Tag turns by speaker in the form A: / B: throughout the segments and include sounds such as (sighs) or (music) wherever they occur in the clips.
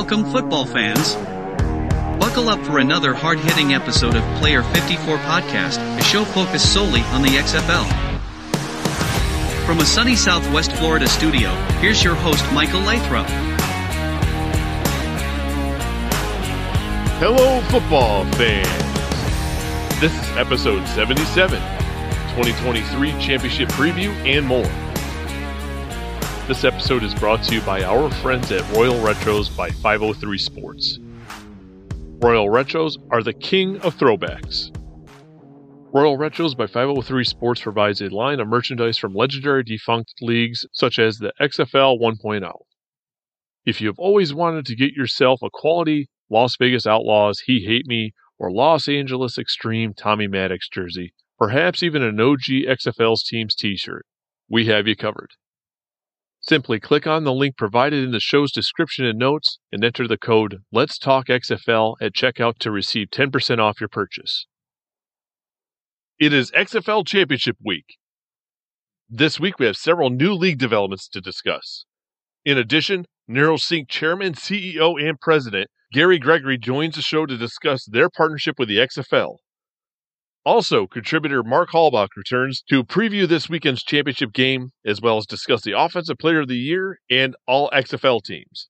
A: Welcome, football fans. Buckle up for another hard hitting episode of Player 54 Podcast, a show focused solely on the XFL. From a sunny Southwest Florida studio, here's your host, Michael Lathrop.
B: Hello, football fans. This is episode 77, 2023 Championship Preview, and more. This episode is brought to you by our friends at Royal Retros by 503 Sports. Royal Retros are the king of throwbacks. Royal Retros by 503 Sports provides a line of merchandise from legendary defunct leagues such as the XFL 1.0. If you have always wanted to get yourself a quality Las Vegas Outlaws He Hate Me or Los Angeles Extreme Tommy Maddox jersey, perhaps even an OG XFL's team's t shirt, we have you covered. Simply click on the link provided in the show's description and notes and enter the code Let's Talk XFL at checkout to receive 10% off your purchase. It is XFL Championship Week. This week we have several new league developments to discuss. In addition, NeuroSync chairman, CEO, and president Gary Gregory joins the show to discuss their partnership with the XFL. Also, contributor Mark Halbach returns to preview this weekend's championship game, as well as discuss the Offensive Player of the Year and all XFL teams.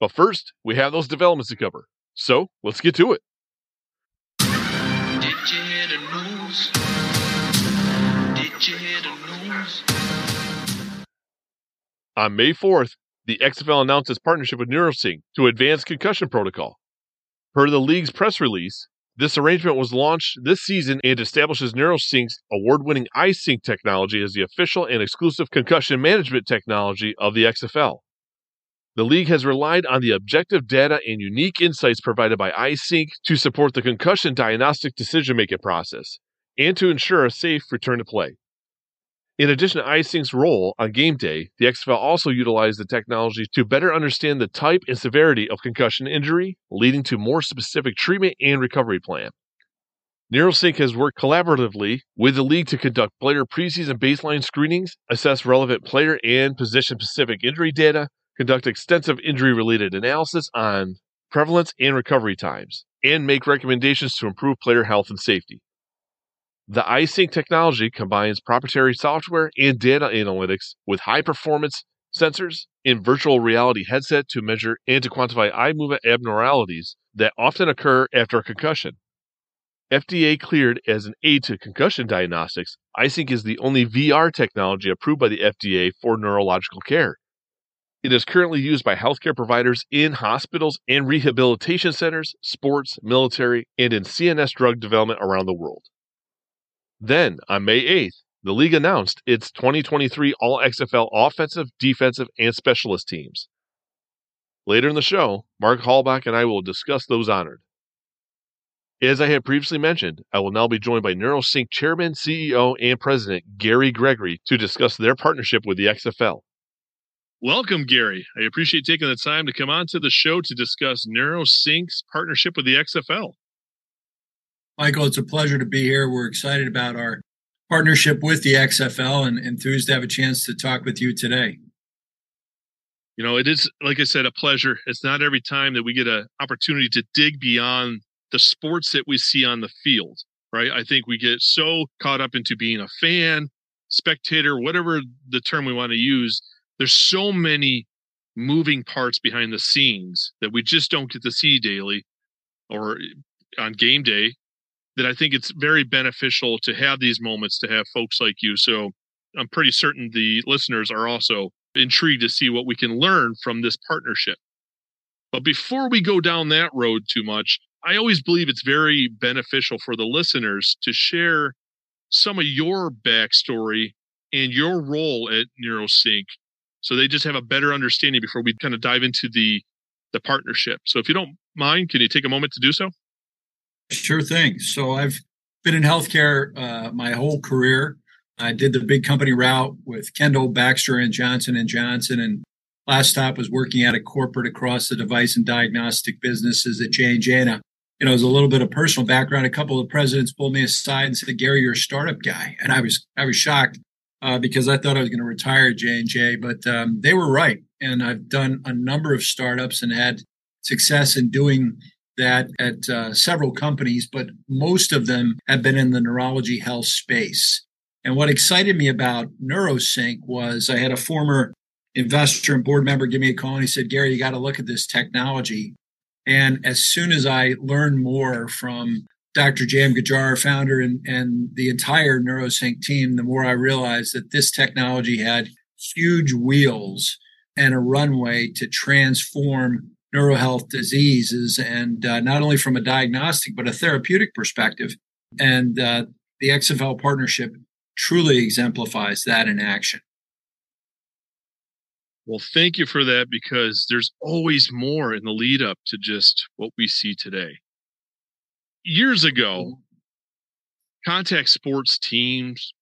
B: But first, we have those developments to cover. So, let's get to it.
C: Did you hear the news? Did you hear the news?
B: On May 4th, the XFL announced its partnership with NeuroSync to advance concussion protocol. Per the league's press release, this arrangement was launched this season and establishes NeuroSync's award winning iSync technology as the official and exclusive concussion management technology of the XFL. The league has relied on the objective data and unique insights provided by iSync to support the concussion diagnostic decision making process and to ensure a safe return to play. In addition to iSync's role on game day, the XFL also utilized the technology to better understand the type and severity of concussion injury, leading to more specific treatment and recovery plan. NeuroSync has worked collaboratively with the league to conduct player preseason baseline screenings, assess relevant player and position specific injury data, conduct extensive injury related analysis on prevalence and recovery times, and make recommendations to improve player health and safety. The iSync technology combines proprietary software and data analytics with high performance sensors in virtual reality headset to measure and to quantify eye movement abnormalities that often occur after a concussion. FDA cleared as an aid to concussion diagnostics, iSync is the only VR technology approved by the FDA for neurological care. It is currently used by healthcare providers in hospitals and rehabilitation centers, sports, military, and in CNS drug development around the world. Then, on May 8th, the league announced its 2023 All XFL offensive, defensive, and specialist teams. Later in the show, Mark Halbach and I will discuss those honored. As I had previously mentioned, I will now be joined by NeuroSync Chairman, CEO, and President Gary Gregory to discuss their partnership with the XFL. Welcome, Gary. I appreciate taking the time to come on to the show to discuss NeuroSync's partnership with the XFL.
D: Michael, it's a pleasure to be here. We're excited about our partnership with the XFL and enthused to have a chance to talk with you today.
B: You know, it is, like I said, a pleasure. It's not every time that we get an opportunity to dig beyond the sports that we see on the field, right? I think we get so caught up into being a fan, spectator, whatever the term we want to use. There's so many moving parts behind the scenes that we just don't get to see daily or on game day that I think it's very beneficial to have these moments to have folks like you. So I'm pretty certain the listeners are also intrigued to see what we can learn from this partnership. But before we go down that road too much, I always believe it's very beneficial for the listeners to share some of your backstory and your role at NeuroSync so they just have a better understanding before we kind of dive into the the partnership. So if you don't mind, can you take a moment to do so?
D: Sure thing. So I've been in healthcare uh, my whole career. I did the big company route with Kendall Baxter and Johnson and Johnson, and last stop was working at a corporate across the device and diagnostic businesses at J and J. And uh, you know, as a little bit of personal background, a couple of presidents pulled me aside and said, "Gary, you're a startup guy," and I was I was shocked. uh, because I thought I was going to retire J and J, but um, they were right, and I've done a number of startups and had success in doing that at uh, several companies, but most of them have been in the neurology health space. And what excited me about NeuroSync was I had a former investor and board member give me a call and he said, Gary, you got to look at this technology. And as soon as I learned more from Dr. Jam Ghajar, founder, and, and the entire NeuroSync team, the more I realized that this technology had huge wheels and a runway to transform neurohealth diseases, and uh, not only from a diagnostic, but a therapeutic perspective. And uh, the XFL partnership truly exemplifies that in action.
B: Well, thank you for that because there's always more in the lead up to just what we see today. Years ago, contact sports teams,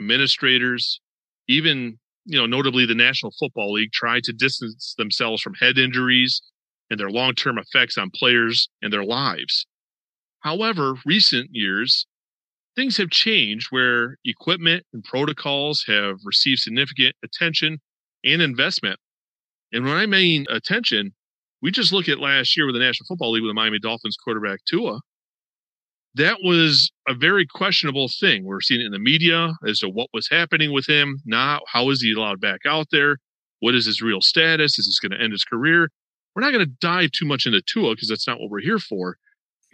B: administrators, even you know, notably the National Football League tried to distance themselves from head injuries and their long-term effects on players and their lives. However, recent years, things have changed where equipment and protocols have received significant attention and investment. And when I mean attention, we just look at last year with the National Football League with the Miami Dolphins quarterback Tua. That was a very questionable thing. We're seeing it in the media as to what was happening with him. Now, how is he allowed back out there? What is his real status? Is this going to end his career? We're not going to dive too much into Tua because that's not what we're here for.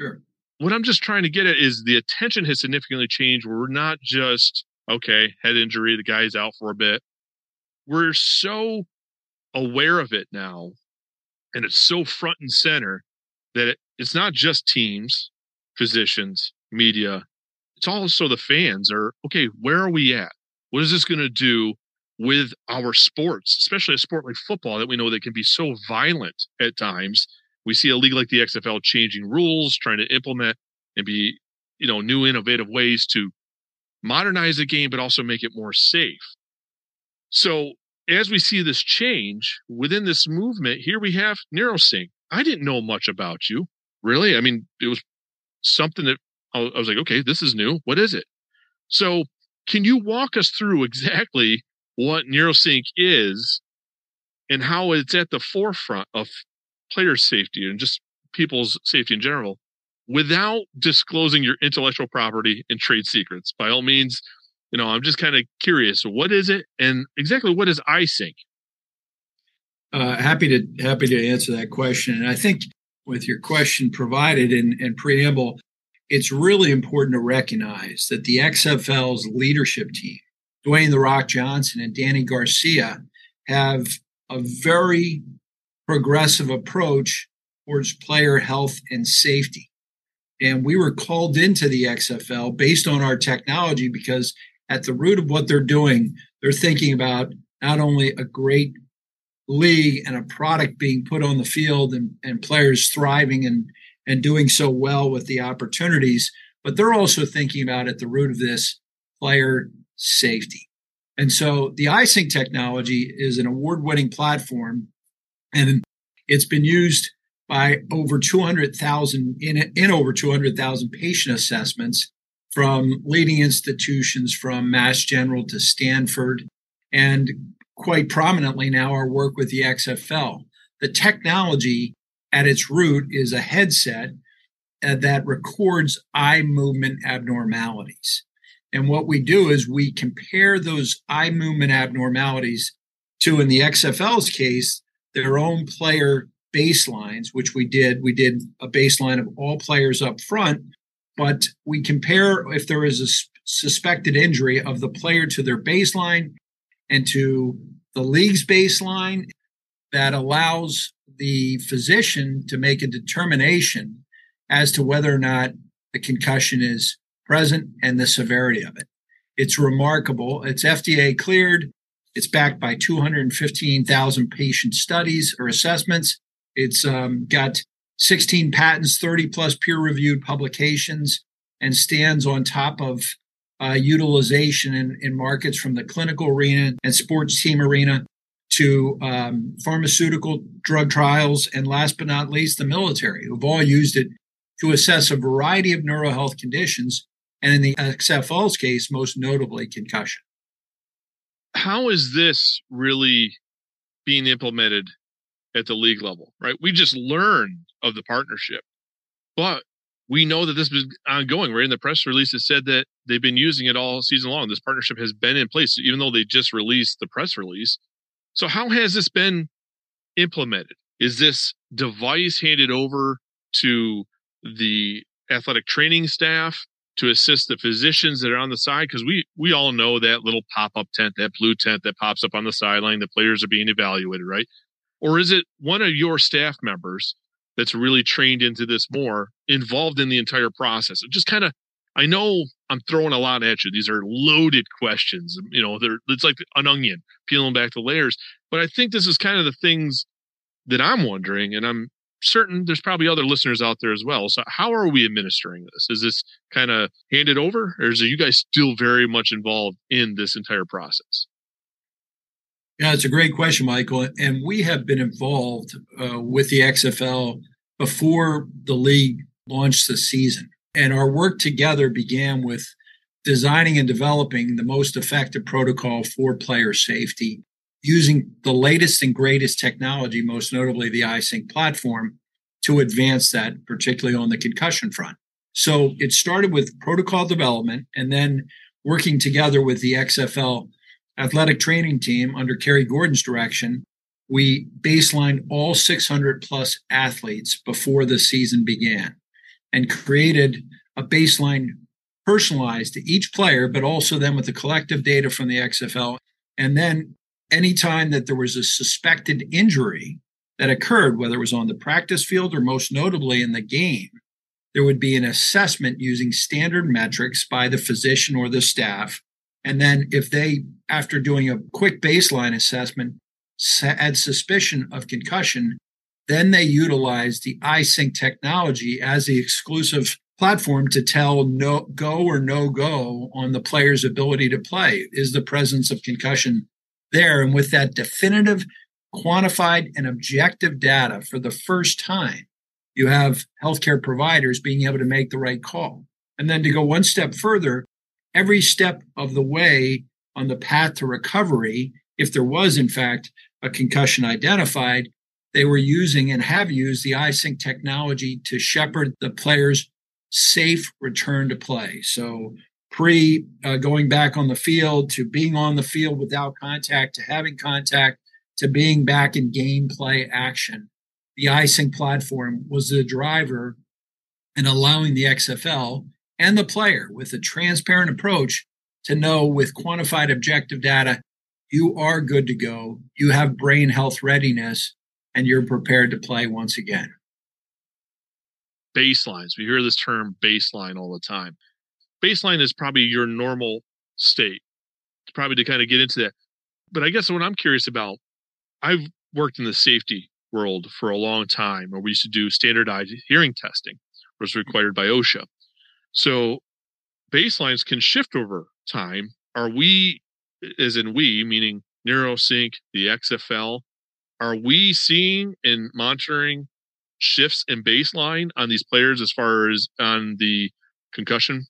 D: Sure.
B: What I'm just trying to get at is the attention has significantly changed. We're not just, okay, head injury, the guy's out for a bit we're so aware of it now and it's so front and center that it, it's not just teams physicians media it's also the fans are okay where are we at what is this going to do with our sports especially a sport like football that we know that can be so violent at times we see a league like the xfl changing rules trying to implement and be you know new innovative ways to modernize the game but also make it more safe so as we see this change within this movement, here we have NeuroSync. I didn't know much about you, really. I mean, it was something that I was like, okay, this is new. What is it? So, can you walk us through (laughs) exactly what NeuroSync is and how it's at the forefront of player safety and just people's safety in general without disclosing your intellectual property and trade secrets? By all means, you know, I'm just kind of curious. What is it, and exactly what is iSync?
D: Uh, happy to happy to answer that question. And I think with your question provided in, in preamble, it's really important to recognize that the XFL's leadership team, Dwayne the Rock Johnson and Dany Garcia, have a very progressive approach towards player health and safety. And we were called into the XFL based on our technology because at the root of what they're doing, they're thinking about not only a great league and a product being put on the field and, and players thriving and, and doing so well with the opportunities, but they're also thinking about at the root of this player safety. And so the iSync technology is an award winning platform and it's been used by over 200,000 in, in over 200,000 patient assessments from leading institutions from Mass General to Stanford, and quite prominently now our work with the XFL. The technology at its root is a headset uh, that records eye movement abnormalities. And what we do is we compare those eye movement abnormalities to, in the XFL's case, their own player baselines, which we did. We did a baseline of all players up front but we compare if there is a suspected injury of the player to their baseline and to the league's baseline that allows the physician to make a determination as to whether or not the concussion is present and the severity of it. It's remarkable. It's FDA cleared. It's backed by 215,000 patient studies or assessments. It's um, got 16 patents, 30 plus peer reviewed publications, and stands on top of uh, utilization in, in, markets from the clinical arena and sports team arena to um, pharmaceutical drug trials, and last but not least, the military, who've all used it to assess a variety of neurohealth conditions, and in the XFL's case, most notably concussion.
B: how is this really being implemented at the league level, right? We just learned of the partnership, but we know that this is ongoing. Right in the press release, it said that they've been using it all season long. This partnership has been in place, even though they just released the press release. So, how has this been implemented? Is this device handed over to the athletic training staff to assist the physicians that are on the side? Because we we all know that little pop up tent, that blue tent that pops up on the sideline. The players are being evaluated, right? Or is it one of your staff members that's really trained into this more, involved in the entire process? just kind of, I know I'm throwing a lot at you. These are loaded questions. You know, they're it's like an onion peeling back the layers. But I think this is kind of the things that I'm wondering, and I'm certain there's probably other listeners out there as well. So how are we administering this? Is this kind of handed over, or is you guys still very much involved in this entire process?
D: Yeah, it's a great question, Michael. And we have been involved uh, with the XFL before the league launched the season. And our work together began with designing and developing the most effective protocol for player safety using the latest and greatest technology, most notably the iSync platform, to advance that, particularly on the concussion front. So it started with protocol development and then working together with the XFL athletic training team under Kerry Gordon's direction. We baselined all 600 plus athletes before the season began and created a baseline personalized to each player, but also then with the collective data from the XFL. And then anytime that there was a suspected injury that occurred, whether it was on the practice field or most notably in the game, there would be an assessment using standard metrics by the physician or the staff. And then, if they, after doing a quick baseline assessment, had suspicion of concussion, then they utilize the iSync technology as the exclusive platform to tell no go or no go on the player's ability to play. Is the presence of concussion there. And with that definitive, quantified, and objective data for the first time, you have healthcare providers being able to make the right call. And then to go one step further, every step of the way on the path to recovery, if there was in fact a concussion identified, they were using and have used the iSync technology to shepherd the player's safe return to play. So pre uh, going back on the field to being on the field without contact to having contact to being back in gameplay action. The iSync platform was the driver in allowing the XFL and the player with a transparent approach to know with quantified objective data, you are good to go. You have brain health readiness and you're prepared to play once again.
B: Baselines. We hear this term baseline all the time baseline is probably your normal state. It's probably to kind of get into that. But I guess what I'm curious about, I've worked in the safety world for a long time, where we used to do standardized hearing testing, which was required by OSHA. So baselines can shift over time. Are we, as in we, meaning NeuroSync, the XFL, are we seeing and monitoring shifts in baseline on these players as far as on the concussion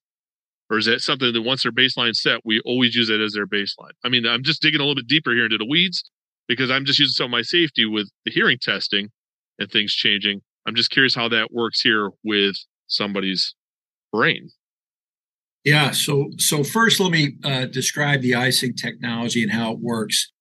B: or is that something that once their baseline set, we always use it as their baseline? I mean, I'm just digging a little bit deeper here into the weeds because I'm just using some of my safety with the hearing testing and things changing. I'm just curious how that works here with somebody's brain.
D: Yeah. So, so first, let me uh, describe the iSync technology and how it works,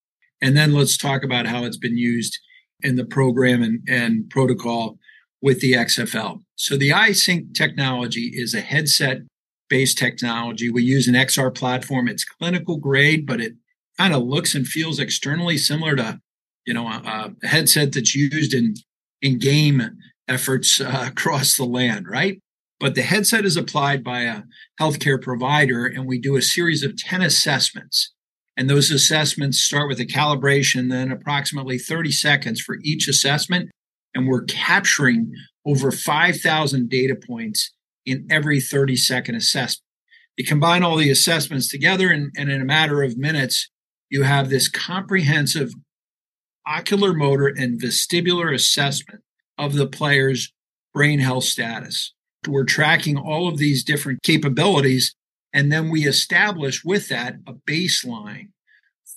D: and then let's talk about how it's been used in the program and, and protocol with the XFL. So, the iSync technology is a headset based technology. We use an XR platform. It's clinical grade, but it kind of looks and feels externally similar to, you know, a, a headset that's used in in game efforts uh, (laughs) across the land, right? But the headset is applied by a healthcare provider, and we do a series of 10 assessments. And those assessments start with a calibration, then approximately 30 seconds for each assessment. And we're capturing over 5,000 data points in every 30 second assessment. You combine all the assessments together, and, and in a matter of minutes, you have this comprehensive ocular motor and vestibular assessment of the player's brain health status. We're tracking all of these different capabilities, and then we establish with that a baseline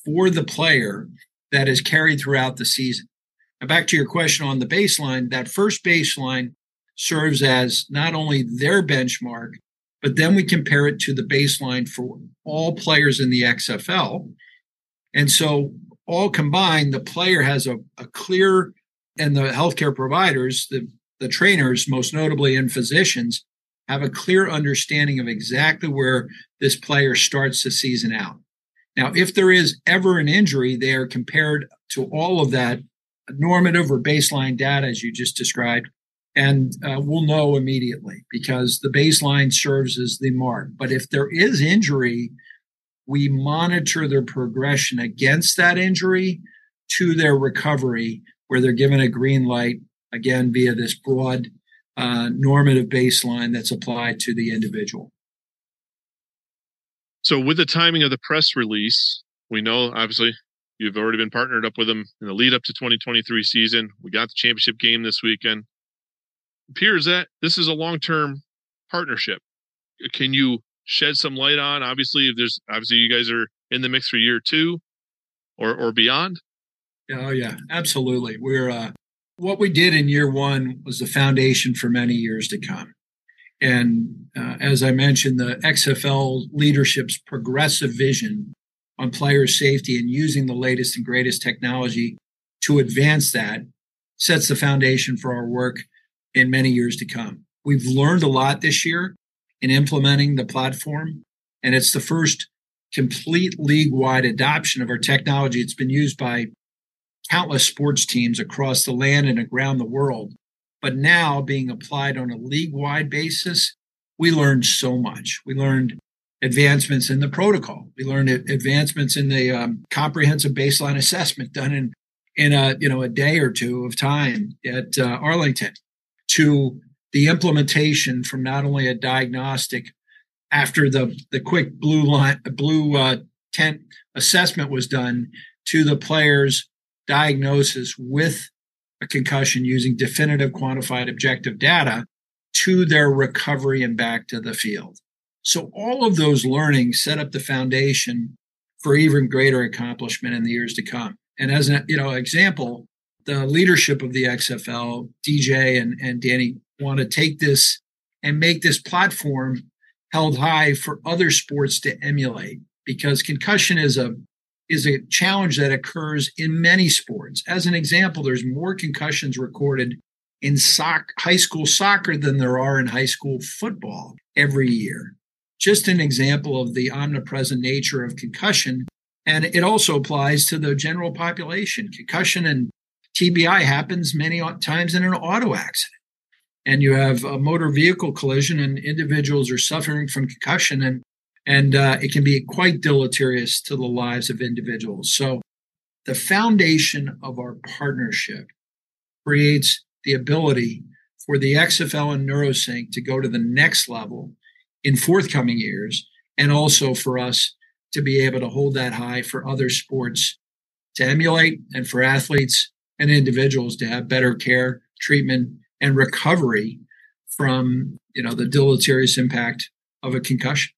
D: for the player that is carried throughout the season. Now, back to your question on the baseline, that first baseline serves as not only their benchmark, but then we compare it to the baseline for all players in the XFL. And so, all combined, the player has a, a clear, and the healthcare providers, the, the trainers, most notably and physicians, have a clear understanding of exactly where this player starts the season out. Now, if there is ever an injury, they are compared to all of that normative or baseline data, as you just described, and uh, we'll know immediately because the baseline serves as the mark. But if there is injury, we monitor their progression against that injury to their recovery, where they're given a green light again via this broad uh, normative baseline that's applied to the individual.
B: So, with the timing of the press release, we know obviously you've already been partnered up with them in the lead up to 2023 season. We got the championship game this weekend. Appears that this is a long term partnership. Can you shed some light on? Obviously, if there's obviously you guys are in the mix for year two or or beyond.
D: Oh yeah, absolutely. We're uh, what we did in year one was the foundation for many years to come. And uh, as I mentioned, the XFL leadership's progressive vision on player safety and using the latest and greatest technology to advance that sets the foundation for our work in many years to come. We've learned a lot this year in implementing the platform, and it's the first complete league wide adoption of our technology. It's been used by countless sports teams across the land and around the world. But now being applied on a league wide basis, we learned so much. We learned advancements in the protocol. We learned advancements in the um, comprehensive baseline assessment done in in a you know a day or two of time at uh, Arlington to the implementation from not only a diagnostic after the the quick blue line blue uh, tent assessment was done to the players diagnosis with a concussion using definitive quantified objective data to their recovery and back to the field. So all of those learnings set up the foundation for even greater accomplishment in the years to come. And as an you know example, the leadership of the XFL, DJ and, and Dany want to take this and make this platform held high for other sports to emulate because concussion is a is a challenge that occurs in many sports. As an example, there's more concussions recorded in soc- high school soccer than there are in high school football every year. Just an example of the omnipresent nature of concussion. And it also applies to the general population. Concussion and TBI happens many times in an auto accident. And you have a motor vehicle collision, and individuals are suffering from concussion. And and uh, it can be quite deleterious to the lives of individuals. So, the foundation of our partnership creates the ability for the XFL and NeuroSync to go to the next level in forthcoming years, and also for us to be able to hold that high for other sports to emulate and for athletes and individuals to have better care, treatment, and recovery from you know the deleterious impact of a concussion.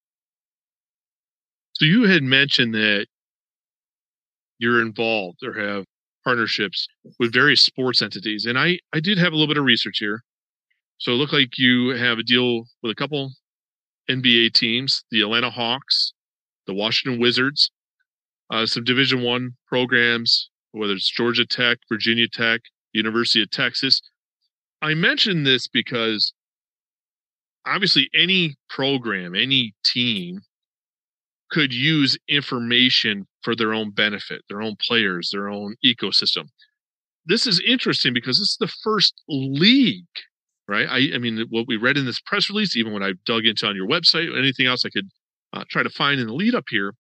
B: So you had mentioned that you're involved or have partnerships with various sports entities. And I, I did have a little bit of research here. So it looked like you have a deal with a couple NBA teams, the Atlanta Hawks, the Washington Wizards, uh, some Division One programs, whether it's Georgia Tech, Virginia Tech, University of Texas. I mention this because obviously any program, any team could use information for their own benefit, their own players, their own ecosystem. This is interesting because this is the first league, right? I, I mean, what we read in this press release, even when I dug into on your website, anything else I could uh, try to find in the lead up here.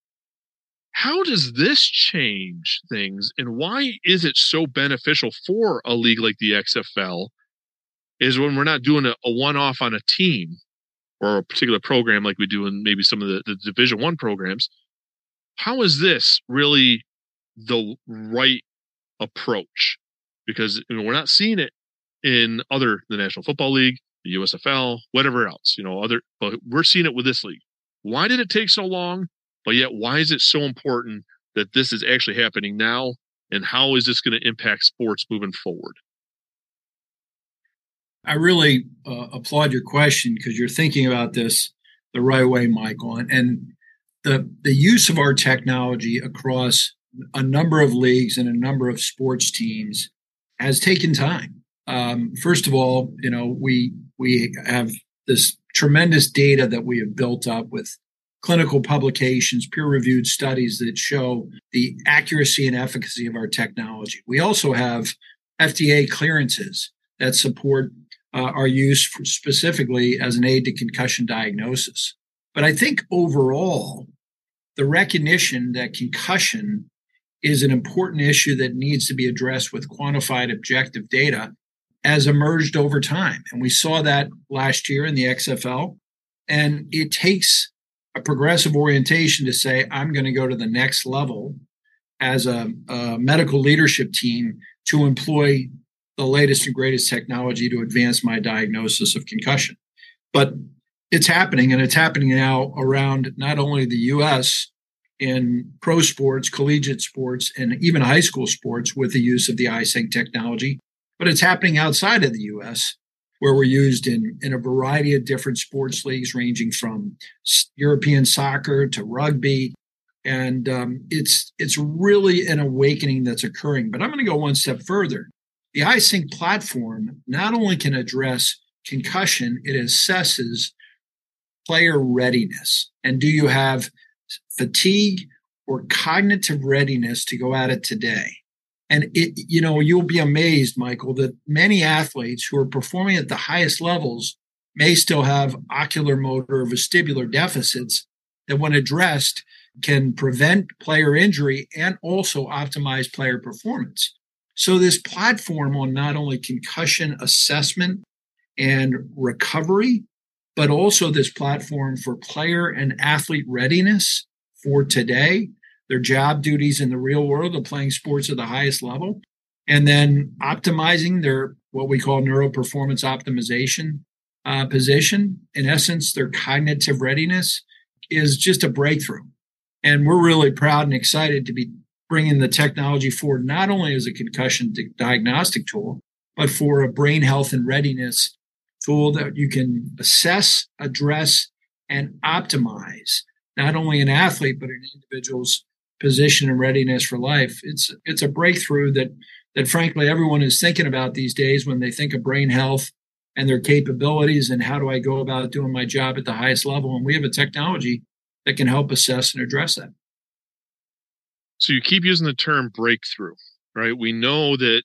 B: How does this change things, and why is it so beneficial for a league like the XFL? Is when we're not doing a, a one off on a team, or a particular program like we do in maybe some of the, the division one programs how is this really the right approach because you know, we're not seeing it in other the national football league the usfl whatever else you know other but we're seeing it with this league why did it take so long but yet why is it so important that this is actually happening now? And how is this going to impact sports moving forward?
D: I really uh, applaud your question because you're thinking about this the right way, Michael. And, and the the use of our technology across a number of leagues and a number of sports teams has taken time. Um, first of all, you know we we have this tremendous data that we have built up with clinical publications, peer reviewed studies that show the accuracy and efficacy of our technology. We also have FDA clearances that support uh, our use specifically as an aid to concussion diagnosis. But I think overall, the recognition that concussion is an important issue that needs to be addressed with quantified objective data has emerged over time. And we saw that last year in the XFL. And it takes a progressive orientation to say, I'm going to go to the next level as a, a, medical leadership team to employ the latest and greatest technology to advance my diagnosis of concussion. But it's happening, and it's happening now around not only the US in pro sports, collegiate sports, and even high school sports with the use of the iSync technology, but it's happening outside of the US where we're used in, in a variety of different sports leagues, ranging from European soccer to rugby. And um, it's it's really an awakening that's occurring. But I'm going to go one step further. The iSync platform not only can address concussion, it assesses player readiness. And do you have fatigue or cognitive readiness to go at it today? And it, you know, you'll be amazed, Michael, that many athletes who are performing at the highest levels may still have ocular motor or vestibular deficits that, when addressed, can prevent player injury and also optimize player performance. So, this platform on not only concussion assessment and recovery, but also this platform for player and athlete readiness for today their job duties in the real world of playing sports at the highest level, and then optimizing their what we call neuro performance optimization uh, position. In essence, their cognitive readiness is just a breakthrough. And we're really proud and excited to be bringing the technology forward, not only as a concussion diagnostic tool, but for a brain health and readiness tool that you can assess, address, and optimize not only an athlete, but an individual's position and readiness for life. It's it's a breakthrough that that frankly everyone is thinking about these days when they think of brain health and their capabilities and how do I go about doing my job at the highest level. And we have a technology that can help assess and address that.
B: So you keep using the term breakthrough, right? We know that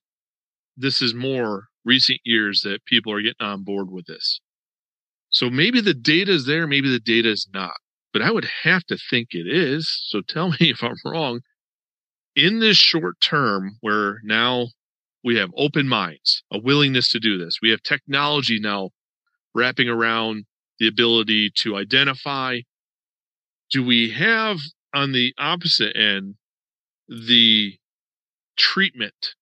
B: this is more recent years that people are getting on board with this. So maybe the data is there, maybe the data is not but I would have to think it is. So tell (laughs) me if I'm wrong. In this short term, where now we have open minds, a willingness to do this, we have technology now wrapping around the ability to identify. Do we have on the opposite end the treatment,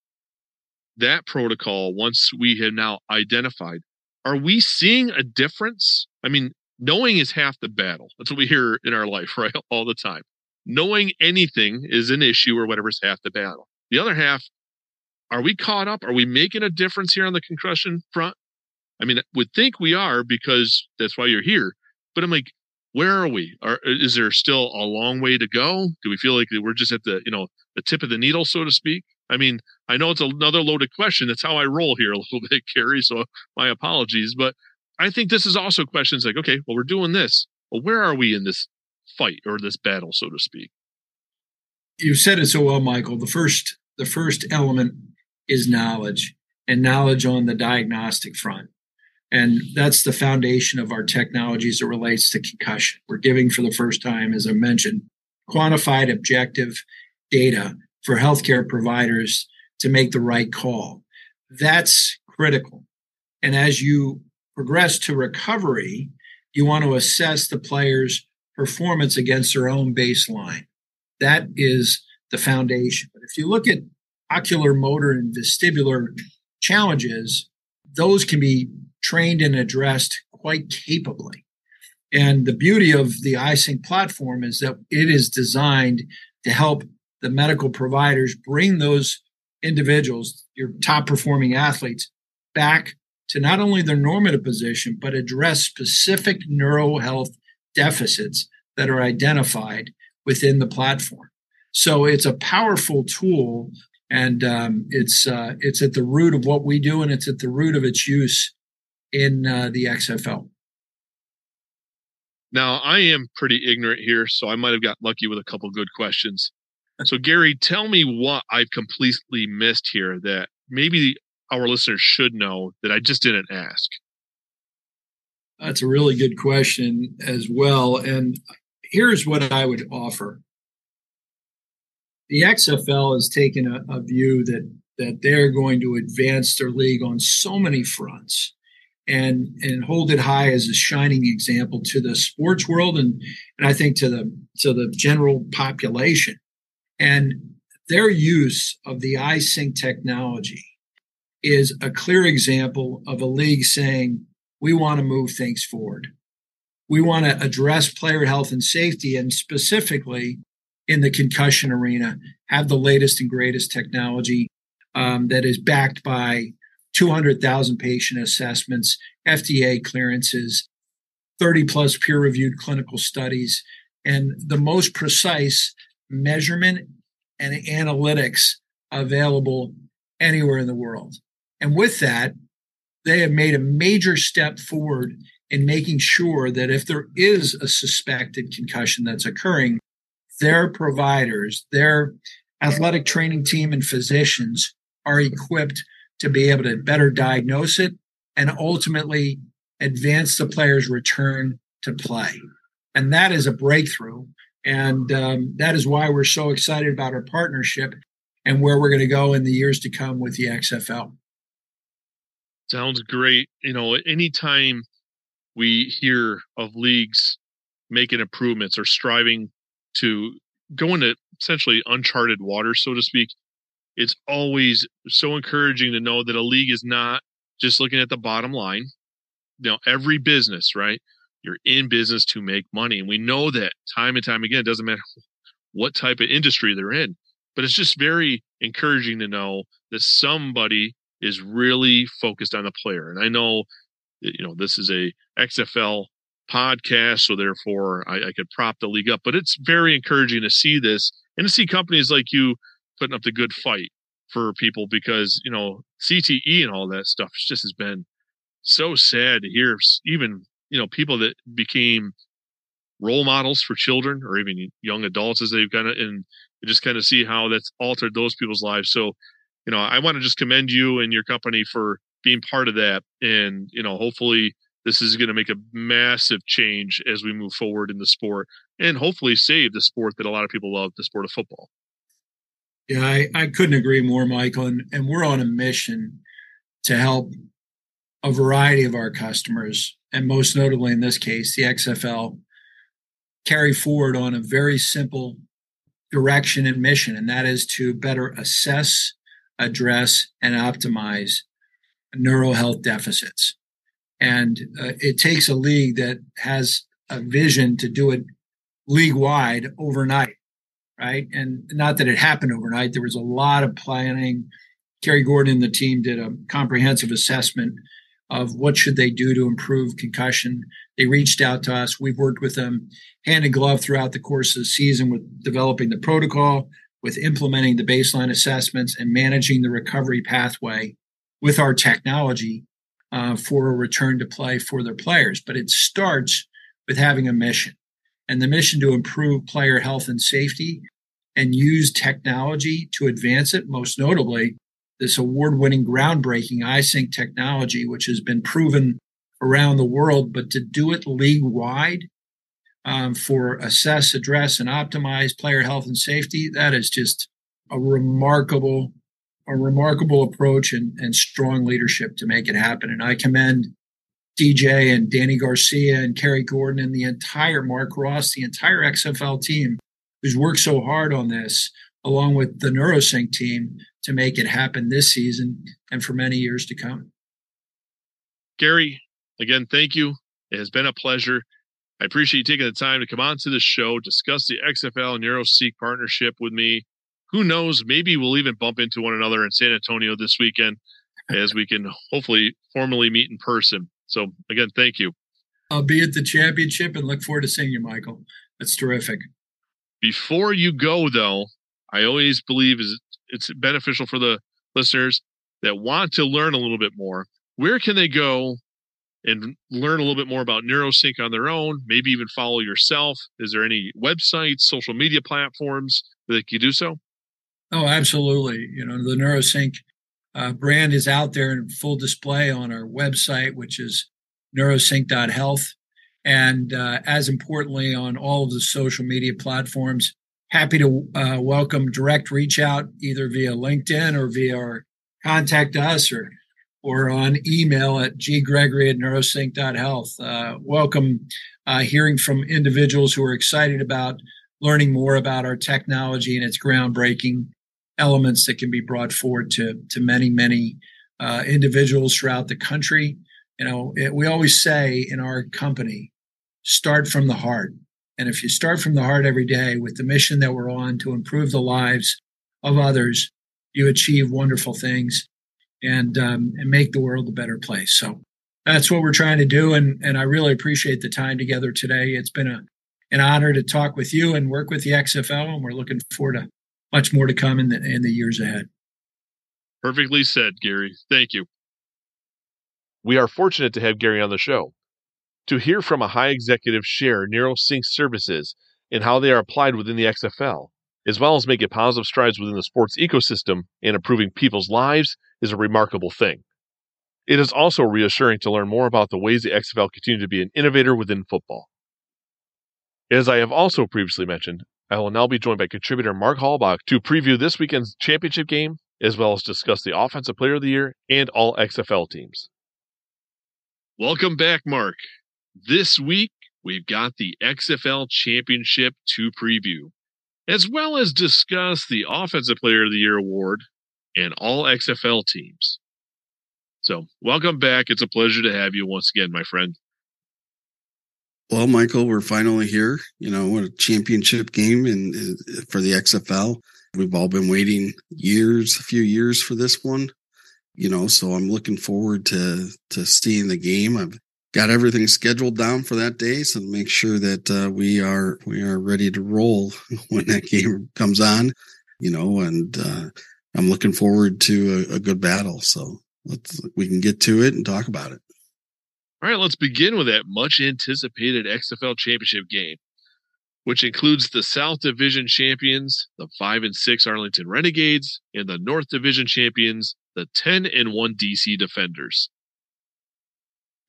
B: that protocol, once we have now identified? Are we seeing a difference? I mean, knowing is half the battle. That's what we hear in our life, (laughs) right? All the time. Knowing anything is an issue or whatever is half the battle. The other half, are we caught up? Are we making a difference here on the concussion front? I mean, I would think we are because that's why you're here. But I'm like, where are we? Are, is there still a long way to go? Do we feel like we're just at the, you know, the tip of the needle, so to speak? I mean, I know it's another loaded question. That's how I roll here (laughs) a little bit, Kerry. So my apologies. But I think this is also questions like, okay, well, we're doing this. Well, where are we in this fight or this battle, so to speak?
D: You said it so well, Michael. The first, the first element is knowledge and knowledge on the diagnostic front. And that's the foundation of our technology as it relates to concussion. We're giving for the first time, as I mentioned, quantified objective data for healthcare providers to make the right call. That's critical. And as you progress to recovery, you want to assess the player's performance against their own baseline. That is the foundation. But if you look at ocular motor and vestibular challenges, those can be trained and addressed quite capably. And the beauty of the iSync platform is that it is designed to help the medical providers bring those individuals, your top performing athletes, back to not only their normative position, but address specific neuro health deficits that are identified within the platform. So it's a powerful tool, and um, it's uh, it's at the root of what we do, and it's at the root of its use in uh, the XFL.
B: Now, I am pretty ignorant here, so I might have got lucky with a couple good questions. (laughs) So, Gary, tell me what I've completely missed here that maybe our listeners should know that I just didn't ask.
D: That's a really good question as well. And here's what I would offer. The XFL has taken a, a view that that they're going to advance their league on so many fronts and and hold it high as a shining example to the sports world and and I think to the to the general population. And their use of the iSync technology is a clear example of a league saying, we want to move things forward. We want to address player health and safety, and specifically in the concussion arena, have the latest and greatest technology um, that is backed by 200,000 patient assessments, FDA clearances, 30 plus peer reviewed clinical studies, and the most precise measurement and analytics available anywhere in the world. And with that, they have made a major step forward in making sure that if there is a suspected concussion that's occurring, their providers, their athletic training team, and physicians are equipped to be able to better diagnose it and ultimately advance the player's return to play. And that is a breakthrough. And um, that is why we're so excited about our partnership and where we're going to go in the years to come with the XFL.
B: Sounds great. You know, anytime we hear of leagues making improvements or striving to go into essentially uncharted waters, so to speak, it's always so encouraging to know that a league is not just looking at the bottom line. You know, every business, right? You're in business to make money. And we know that time and time again, it doesn't matter (laughs) what type of industry they're in. But it's just very encouraging to know that somebody is really focused on the player. And I know, you know, this is a XFL podcast, so therefore I, I could prop the league up. But it's very encouraging to see this and to see companies like you putting up the good fight for people because you know CTE and all that stuff just has been so sad to hear. Even you know people that became role models for children or even young adults as they've kind of and just kind of see how that's altered those people's lives. So you know, I want to just commend you and your company for being part of that. And, you know, hopefully this is going to make a massive change as we move forward in the sport and hopefully save the sport that a lot of people love, the sport of football.
D: Yeah, I, I couldn't agree more, Michael. And, and we're on a mission to help a variety of our customers, and most notably in this case, the XFL, carry forward on a very simple direction and mission, and that is to better assess address and optimize neural health deficits. And uh, it takes a league that has a vision to do it league wide overnight, right? And not that it happened overnight. There was a lot of planning. Kerry Gordon and the team did a comprehensive assessment of what should they do to improve concussion. They reached out to us. We've worked with them hand in glove throughout the course of the season with developing the protocol, with implementing the baseline assessments and managing the recovery pathway with our technology uh, for a return to play for their players. But it starts with having a mission and the mission to improve player health and safety and use technology to advance it. Most notably, this award winning, groundbreaking iSync technology, which has been proven around the world, but to do it league wide um, for assess, address, and optimize player health and safety. That is just a remarkable, a remarkable approach and, and strong leadership to make it happen. And I commend DJ and Dany Garcia and Kerry Gordon and the entire Mark Ross, the entire XFL team who's worked so hard on this, along with the NeuroSync team to make it happen this season and for many years to come.
B: Gary, again, thank you. It has been a pleasure. I appreciate you taking the time to come on to the show, discuss the XFL and NeuroSync partnership with me. who knows? Maybe we'll even bump into one another in San Antonio this weekend as we can hopefully formally meet in person. So, again, thank you.
D: I'll be at the championship and look forward to seeing you, Michael. That's terrific.
B: Before you go, though, I always believe is it's beneficial for the listeners that want to learn a little bit more. Where can they go and learn a little bit more about NeuroSync on their own? Maybe even follow yourself. Is there any websites, social media platforms that you do so?
D: Oh, absolutely. You know, the NeuroSync uh, brand is out there in full display on our website, which is neurosync.health. And uh, as importantly, on all of the social media platforms, happy to uh, welcome direct reach out either via LinkedIn or via our contact us or or on email at ggregory at neurosync.health. Uh, welcome uh, hearing from individuals who are excited about learning more about our technology and its groundbreaking elements that can be brought forward to, to many, many uh, individuals throughout the country. You know, it, we always say in our company, start from the heart. And if you start from the heart every day with the mission that we're on to improve the lives of others, you achieve wonderful things and um, and make the world a better place. So that's what we're trying to do. And and I really appreciate the time together today. It's been a an honor to talk with you and work with the XFL, and we're looking forward to much more to come in the in the years ahead.
B: Perfectly said, Gary. Thank you. We are fortunate to have Gary on the show. To hear from a high executive share NeuroSync services and how they are applied within the XFL, as well as making positive strides within the sports ecosystem and improving people's lives, is a remarkable thing. It is also reassuring to learn more about the ways the XFL continue to be an innovator within football. As I have also previously mentioned, I will now be joined by contributor Mark Halbach to preview this weekend's championship game, as well as discuss the Offensive Player of the Year and all XFL teams. Welcome back, Mark. This week, we've got the XFL Championship to preview, as well as discuss the Offensive Player of the Year award and all XFL teams. So, welcome back. It's a pleasure to have you once again, my friend.
E: Well, Michael, we're finally here. You know, what a championship game and uh, for the XFL. We've all been waiting years, a few years for this one. You know, so I'm looking forward to to seeing the game. I've got everything scheduled down for that day, so make sure that uh, we are we are ready to roll (laughs) when that game comes on. You know, and uh, I'm looking forward to a, a good battle. So let's we can get to it and talk about it.
B: All right, let's begin with that much anticipated XFL championship game, which includes the South Division champions, the 5 and 6 Arlington Renegades, and the North Division champions, the 10 and 1 DC Defenders.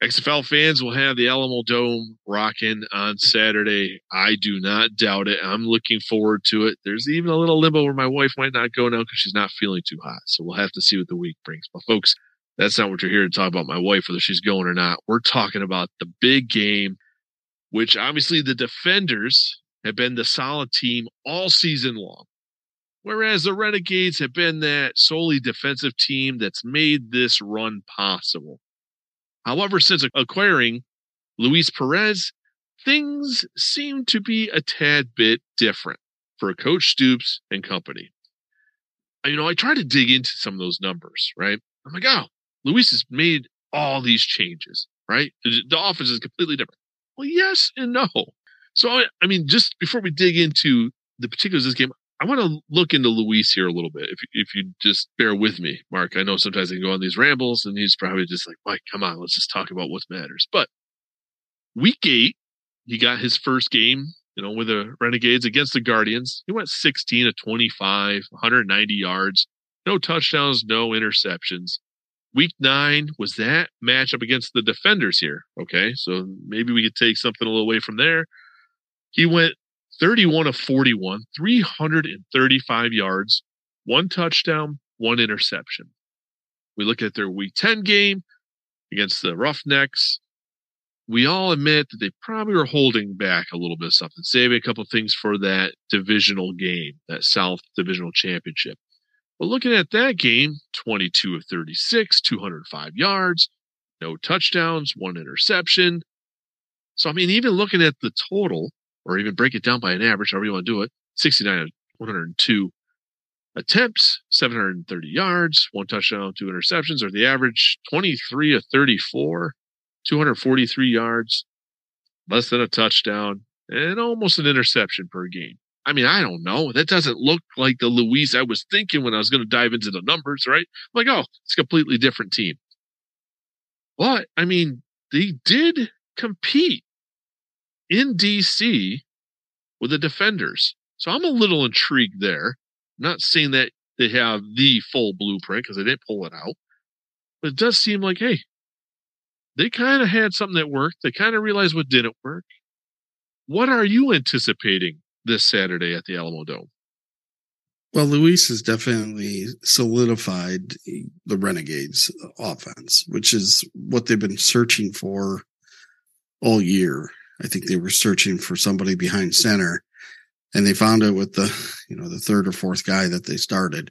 B: XFL fans will have the Alamo Dome rocking on Saturday. I do not doubt it. I'm looking forward to it. There's even a little limbo where my wife might not go now because she's not feeling too hot. So we'll have to see what the week brings. But folks, that's not what you're here to talk about my wife, whether she's going or not. We're talking about the big game, which obviously the defenders have been the solid team all season long. Whereas the Renegades have been that solely defensive team that's made this run possible. However, since acquiring Luis Perez, things seem to be a tad bit different for Coach Stoops and company. You know, I try to dig into some of those numbers, right? I'm like, oh, Luis has made all these changes, right? The offense is completely different. Well, yes and no. So, I mean, just before we dig into the particulars of this game, I want to look into Luis here a little bit. If if you just bear with me, Mark. I know sometimes I can go on these rambles, and he's probably just like, Mike, come on, let's just talk about what matters. But week eight, he got his first game, you know, with the Renegades against the Guardians. He went 16 to 25, 190 yards, no touchdowns, no interceptions. Week nine was that matchup against the defenders here. Okay. So maybe we could take something a little away from there. He went 31 of 41, 335 yards, one touchdown, one interception. We look at their week 10 game against the Roughnecks. We all admit that they probably were holding back a little bit of something, saving a couple things for that divisional game, that South Divisional Championship. But looking at that game, 22 of 36, 205 yards, no touchdowns, one interception. So, I mean, even looking at the total, or even break it down by an average, however you want to do it, 69 of 102, attempts, 730 yards, one touchdown, two interceptions, or the average 23 of 34, 243 yards, less than a touchdown, and almost an interception per game. I mean, I don't know. That doesn't look like the Luis I was thinking when I was going to dive into the numbers, right? I'm like, oh, it's a completely different team. But I mean, they did compete in DC with the defenders. So I'm a little intrigued there. I'm not saying that they have the full blueprint because they didn't pull it out, but it does seem like, hey, they kind of had something that worked. They kind of realized what didn't work. What are you anticipating this Saturday at the Alamo Dome?
E: Well, Luis has definitely solidified the Renegades offense, which is what they've been searching for all year. I think they were searching for somebody behind center and they found it with the, you know, the third or fourth guy that they started.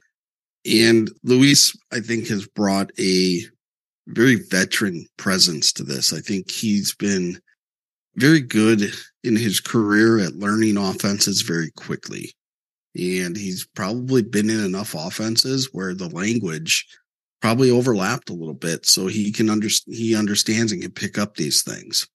E: And Luis, I think, has brought a very veteran presence to this. I think he's been very good in his career at learning offenses very quickly. And he's probably been in enough offenses where the language probably overlapped a little bit. So he can understand, he understands and can pick up these things,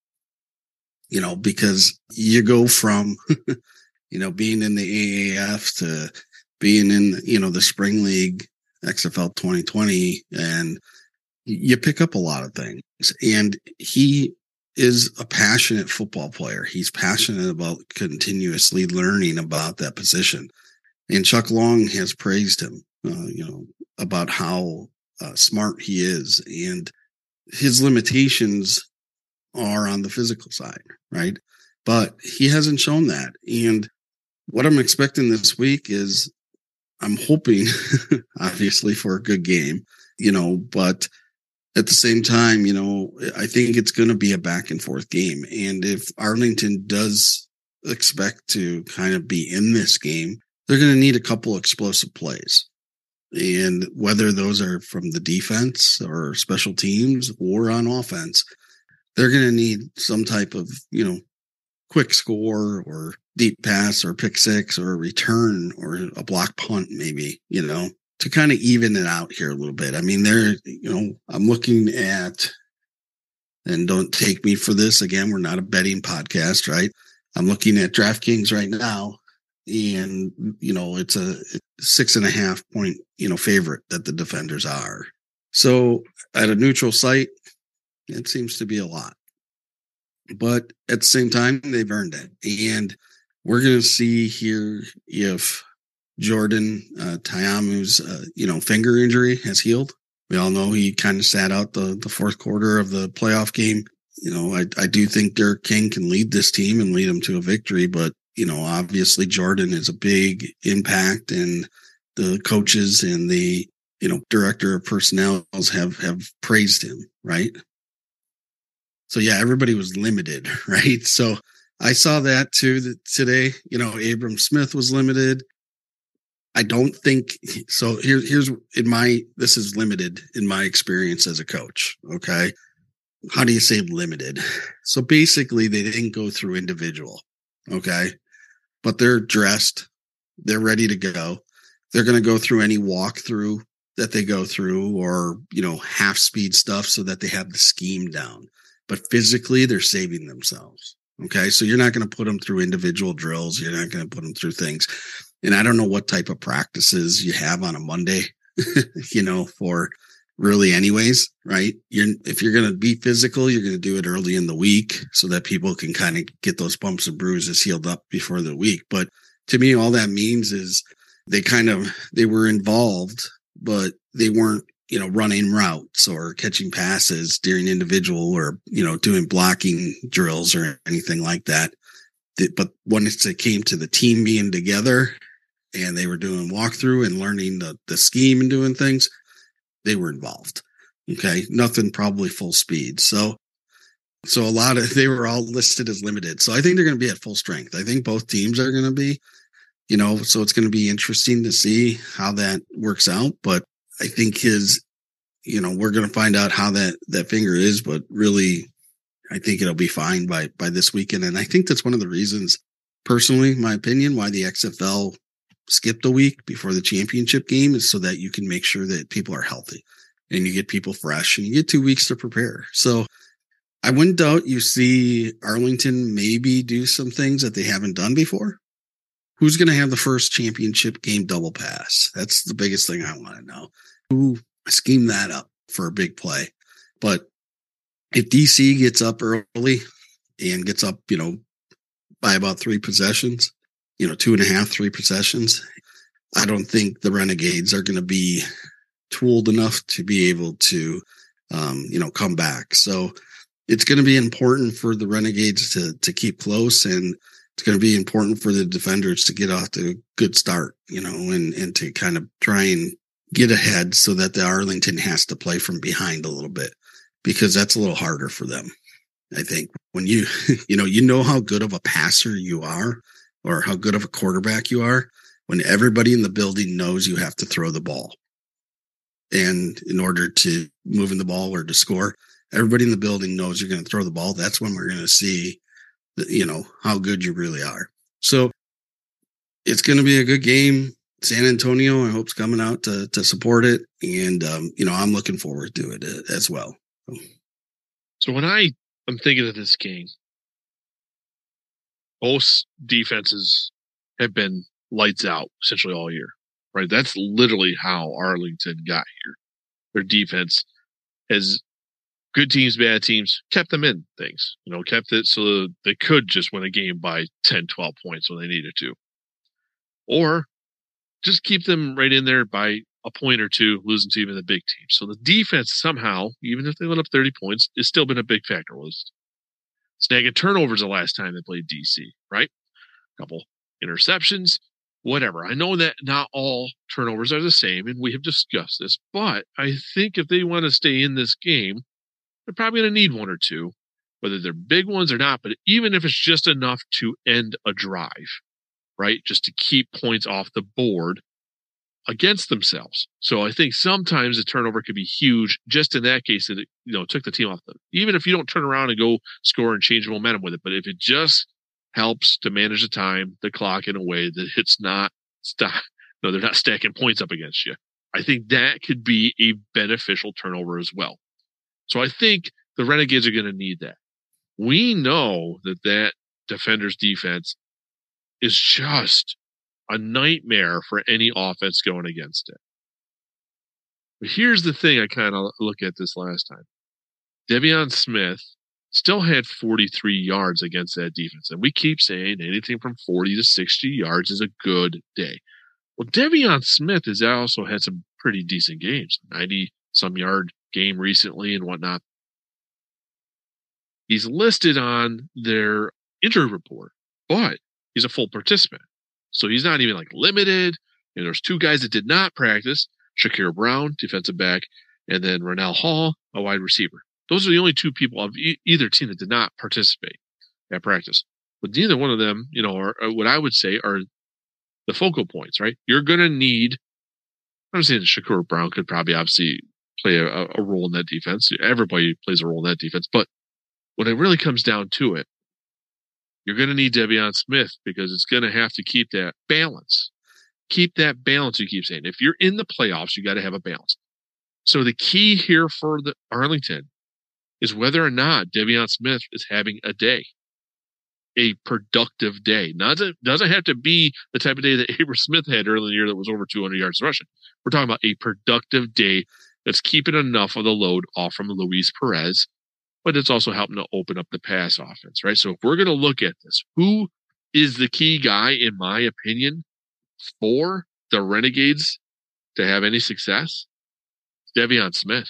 E: you know, because you go from, (laughs) you know, being in the AAF to being in, you know, the spring league XFL 2020 and you pick up a lot of things and he is a passionate football player. He's passionate about continuously learning about that position. And Chuck Long has praised him, uh, you know, about how uh, smart he is and his limitations are on the physical side, right? But he hasn't shown that. And what I'm expecting this week is I'm hoping, (laughs) obviously, for a good game, you know, but at the same time, you know, I think it's going to be a back and forth game. And if Arlington does expect to kind of be in this game, they're going to need a couple explosive plays. And whether those are from the defense or special teams or on offense, they're going to need some type of, you know, quick score or deep pass or pick six or a return or a block punt, maybe, you know, to kind of even it out here a little bit. I mean, they're, you know, I'm looking at, and don't take me for this again. We're not a betting podcast, right? I'm looking at DraftKings right now, and you know, it's a six and a half point, you know, favorite that the defenders are. So at a neutral site, it seems to be a lot. But at the same time, they've earned it. And we're going to see here if Jordan uh, Ta'amu's uh, you know finger injury has healed. We all know he kind of sat out the the fourth quarter of the playoff game. You know, I I do think D'Eriq King can lead this team and lead them to a victory, but you know, obviously Jordan is a big impact, and the coaches and the you know director of personnel have have praised him, right? So yeah, everybody was limited, (laughs) right? So I saw that too that today. You know, Abram Smith was limited. I don't think (laughs) so. Here, here's in my this is limited in my experience as a coach. Okay. How do you say limited? So basically, they didn't go through individual. Okay. But they're dressed, they're ready to go. They're going to go through any walkthrough that they go through or, you know, half speed stuff so that they have the scheme down. But physically, they're saving themselves. Okay. So you're not going to put them through individual drills. You're not going to put them through things and I don't know what type of practices you have on a Monday, (laughs) you know, for really anyways, right? You're, if you're going to be physical, you're going to do it early in the week so that people can kind of get those bumps and bruises healed up before the week. But to me, all that means is they kind of, they were involved, but they weren't, you know, running routes or catching passes during individual or, you know, doing blocking drills or anything like that. But once it came to the team being together and they were doing walkthrough and learning the, the scheme and doing things, they were involved. Okay. Nothing probably full speed. So, so a lot of, (laughs) they were all listed as limited. So I think they're going to be at full strength. I think both teams are going to be, you know, so it's going to be interesting to see how that works out. But I think his, you know, we're going to find out how that, that finger is, but really, I think it'll be fine by, by this weekend. And I think that's one of the reasons personally, my opinion, why the XFL skipped a week before the championship game is so that you can make sure that people are healthy and you get people fresh and you get two weeks to prepare. So I wouldn't doubt you see Arlington maybe do some things that they haven't done before. Who's going to have the first championship game double pass? That's the biggest thing I want to know. Who schemed that up for a big play? But if DC gets up early and gets up, you know, by about three possessions, you know, two and a half, three possessions, I don't think the Renegades are going to be tooled enough to be able to, um, you know, come back. So it's going to be important for the Renegades to to keep close, and it's going to be important for the defenders to get off to a good start, you know, and and to kind of try and get ahead so that the Arlington has to play from behind a little bit because that's a little harder for them. I think when you, (laughs) you know, you know how good of a passer you are or how good of a quarterback you are when everybody in the building knows you have to throw the ball. And in order to move in the ball or to score, everybody in the building knows you're going to throw the ball. That's when we're going to see, you know, how good you really are. So it's going to be a good game. San Antonio, I hope's coming out to to support it, and um, you know, I'm looking forward to it uh, as well.
B: So when I am thinking of this game, both defenses have been lights out essentially all year, right? That's literally how Arlington got here. Their defense has good teams, bad teams, kept them in things, you know, kept it so they could just win a game by 10, 12 points when they needed to. Or just keep them right in there by a point or two, losing to even the big teams. So the defense somehow, even if they let up 30 points, has still been a big factor. Was snagging turnovers the last time they played DC, right? A couple interceptions, whatever. I know that not all turnovers are the same, and we have discussed this, but I think if they want to stay in this game, they're probably going to need one or two, whether they're big ones or not. But even if it's just enough to end a drive, right? Just to keep points off the board against themselves. So I think sometimes the turnover could be huge. Just in that case, that it, you know took the team off the. Even if you don't turn around and go score and change momentum with it, but if it just helps to manage the time, the clock in a way that it's not stop. No, they're not stacking points up against you. I think that could be a beneficial turnover as well. So I think the Renegades are going to need that. We know that that defender's defense is just a nightmare for any offense going against it. But here's the thing I kind of look at this last time. De'Veon Smith still had 43 yards against that defense. And we keep saying anything from 40 to 60 yards is a good day. Well, De'Veon Smith has also had some pretty decent games, 90 some yard game recently and whatnot. He's listed on their injury report, but he's a full participant. So he's not even like limited. And there's two guys that did not practice Shakir Brown, defensive back, and then Rennell Hall, a wide receiver. Those are the only two people of e- either team that did not participate at practice. But neither one of them, you know, are, are what I would say are the focal points, right? You're going to need, I'm saying Shakur Brown could probably obviously play a, a role in that defense. Everybody plays a role in that defense. But when it really comes down to it, you're going to need De'Veon Smith because it's going to have to keep that balance. Keep that balance, you keep saying. If you're in the playoffs, you got to have a balance. So the key here for the Arlington is whether or not De'Veon Smith is having a day, a productive day. Not doesn't have to be the type of day that (laughs) Abram Smith had earlier in the year that was over 200 yards rushing. We're talking about a productive day that's keeping enough of the load off from Luis Perez, but it's also helping to open up the pass offense, right? So if we're going to look at this, who is the key guy, in my opinion, for the Renegades to have any success? De'Veon Smith.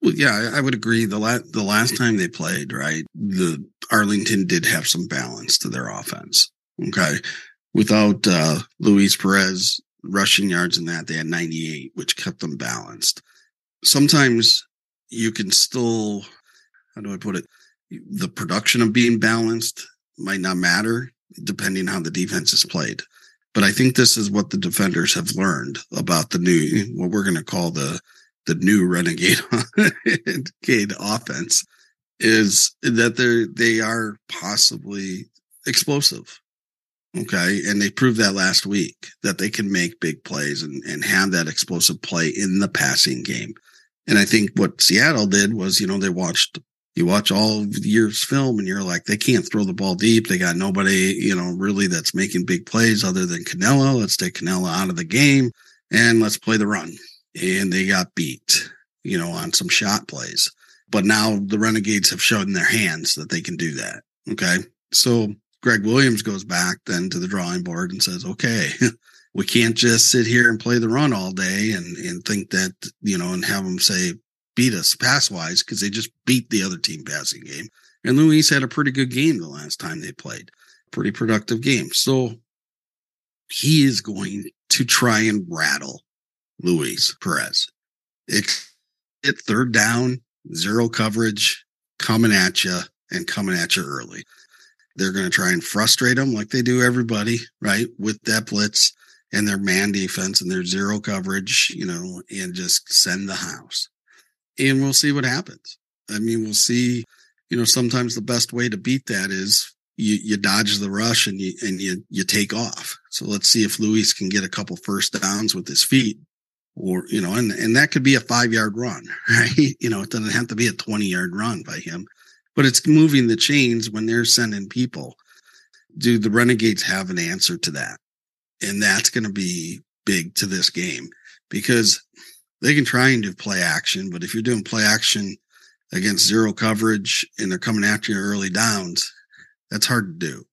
E: Well, yeah, I would agree. The last the last time they played, right, the Arlington did have some balance to their offense. Okay, without uh, Luis Perez rushing yards in that, they had 98, which kept them balanced. Sometimes you can still, how do I put it? The production of being balanced might not matter depending how the defense is played. But I think this is what the defenders have learned about the new, what we're going to call the, the new renegade, (laughs) offense is that they're, they are possibly explosive. Okay. And they proved that last week that they can make big plays and, and have that explosive play in the passing game. And I think what Seattle did was, you know, they watched, you watch all the year's film and you're like, they can't throw the ball deep. They got nobody, you know, really that's making big plays other than Cannella. Let's take Cannella out of the game and let's play the run. And they got beat, you know, on some shot plays. But now the Renegades have shown their hands that they can do that. Okay. So Gregg Williams goes back then to the drawing board and says, okay, (laughs) we can't just sit here and play the run all day and, and think that, you know, and have them say, beat us pass wise because they just beat the other team passing game. And Luis had a pretty good game the last time they played, pretty productive game. So he is going to try and rattle Luis Perez. It's it third down, zero coverage, coming at you and coming at you early. They're going to try and frustrate them like they do everybody, right? With that blitz and their man defense and their zero coverage, you know, and just send the house. And we'll see what happens. I mean, we'll see, you know, sometimes the best way to beat that is you, you dodge the rush and you, and you, you take off. So let's see if Luis can get a couple first downs with his feet or, you know, and, and that could be a five yard run, (laughs) right? You know, it doesn't have to be a 20 yard run by him but it's moving the chains when they're sending people. Do the Renegades have an answer to that? And that's going to be big to this game because they can try and do play action, but if you're doing play action against zero coverage and they're coming after you early downs, that's hard to do.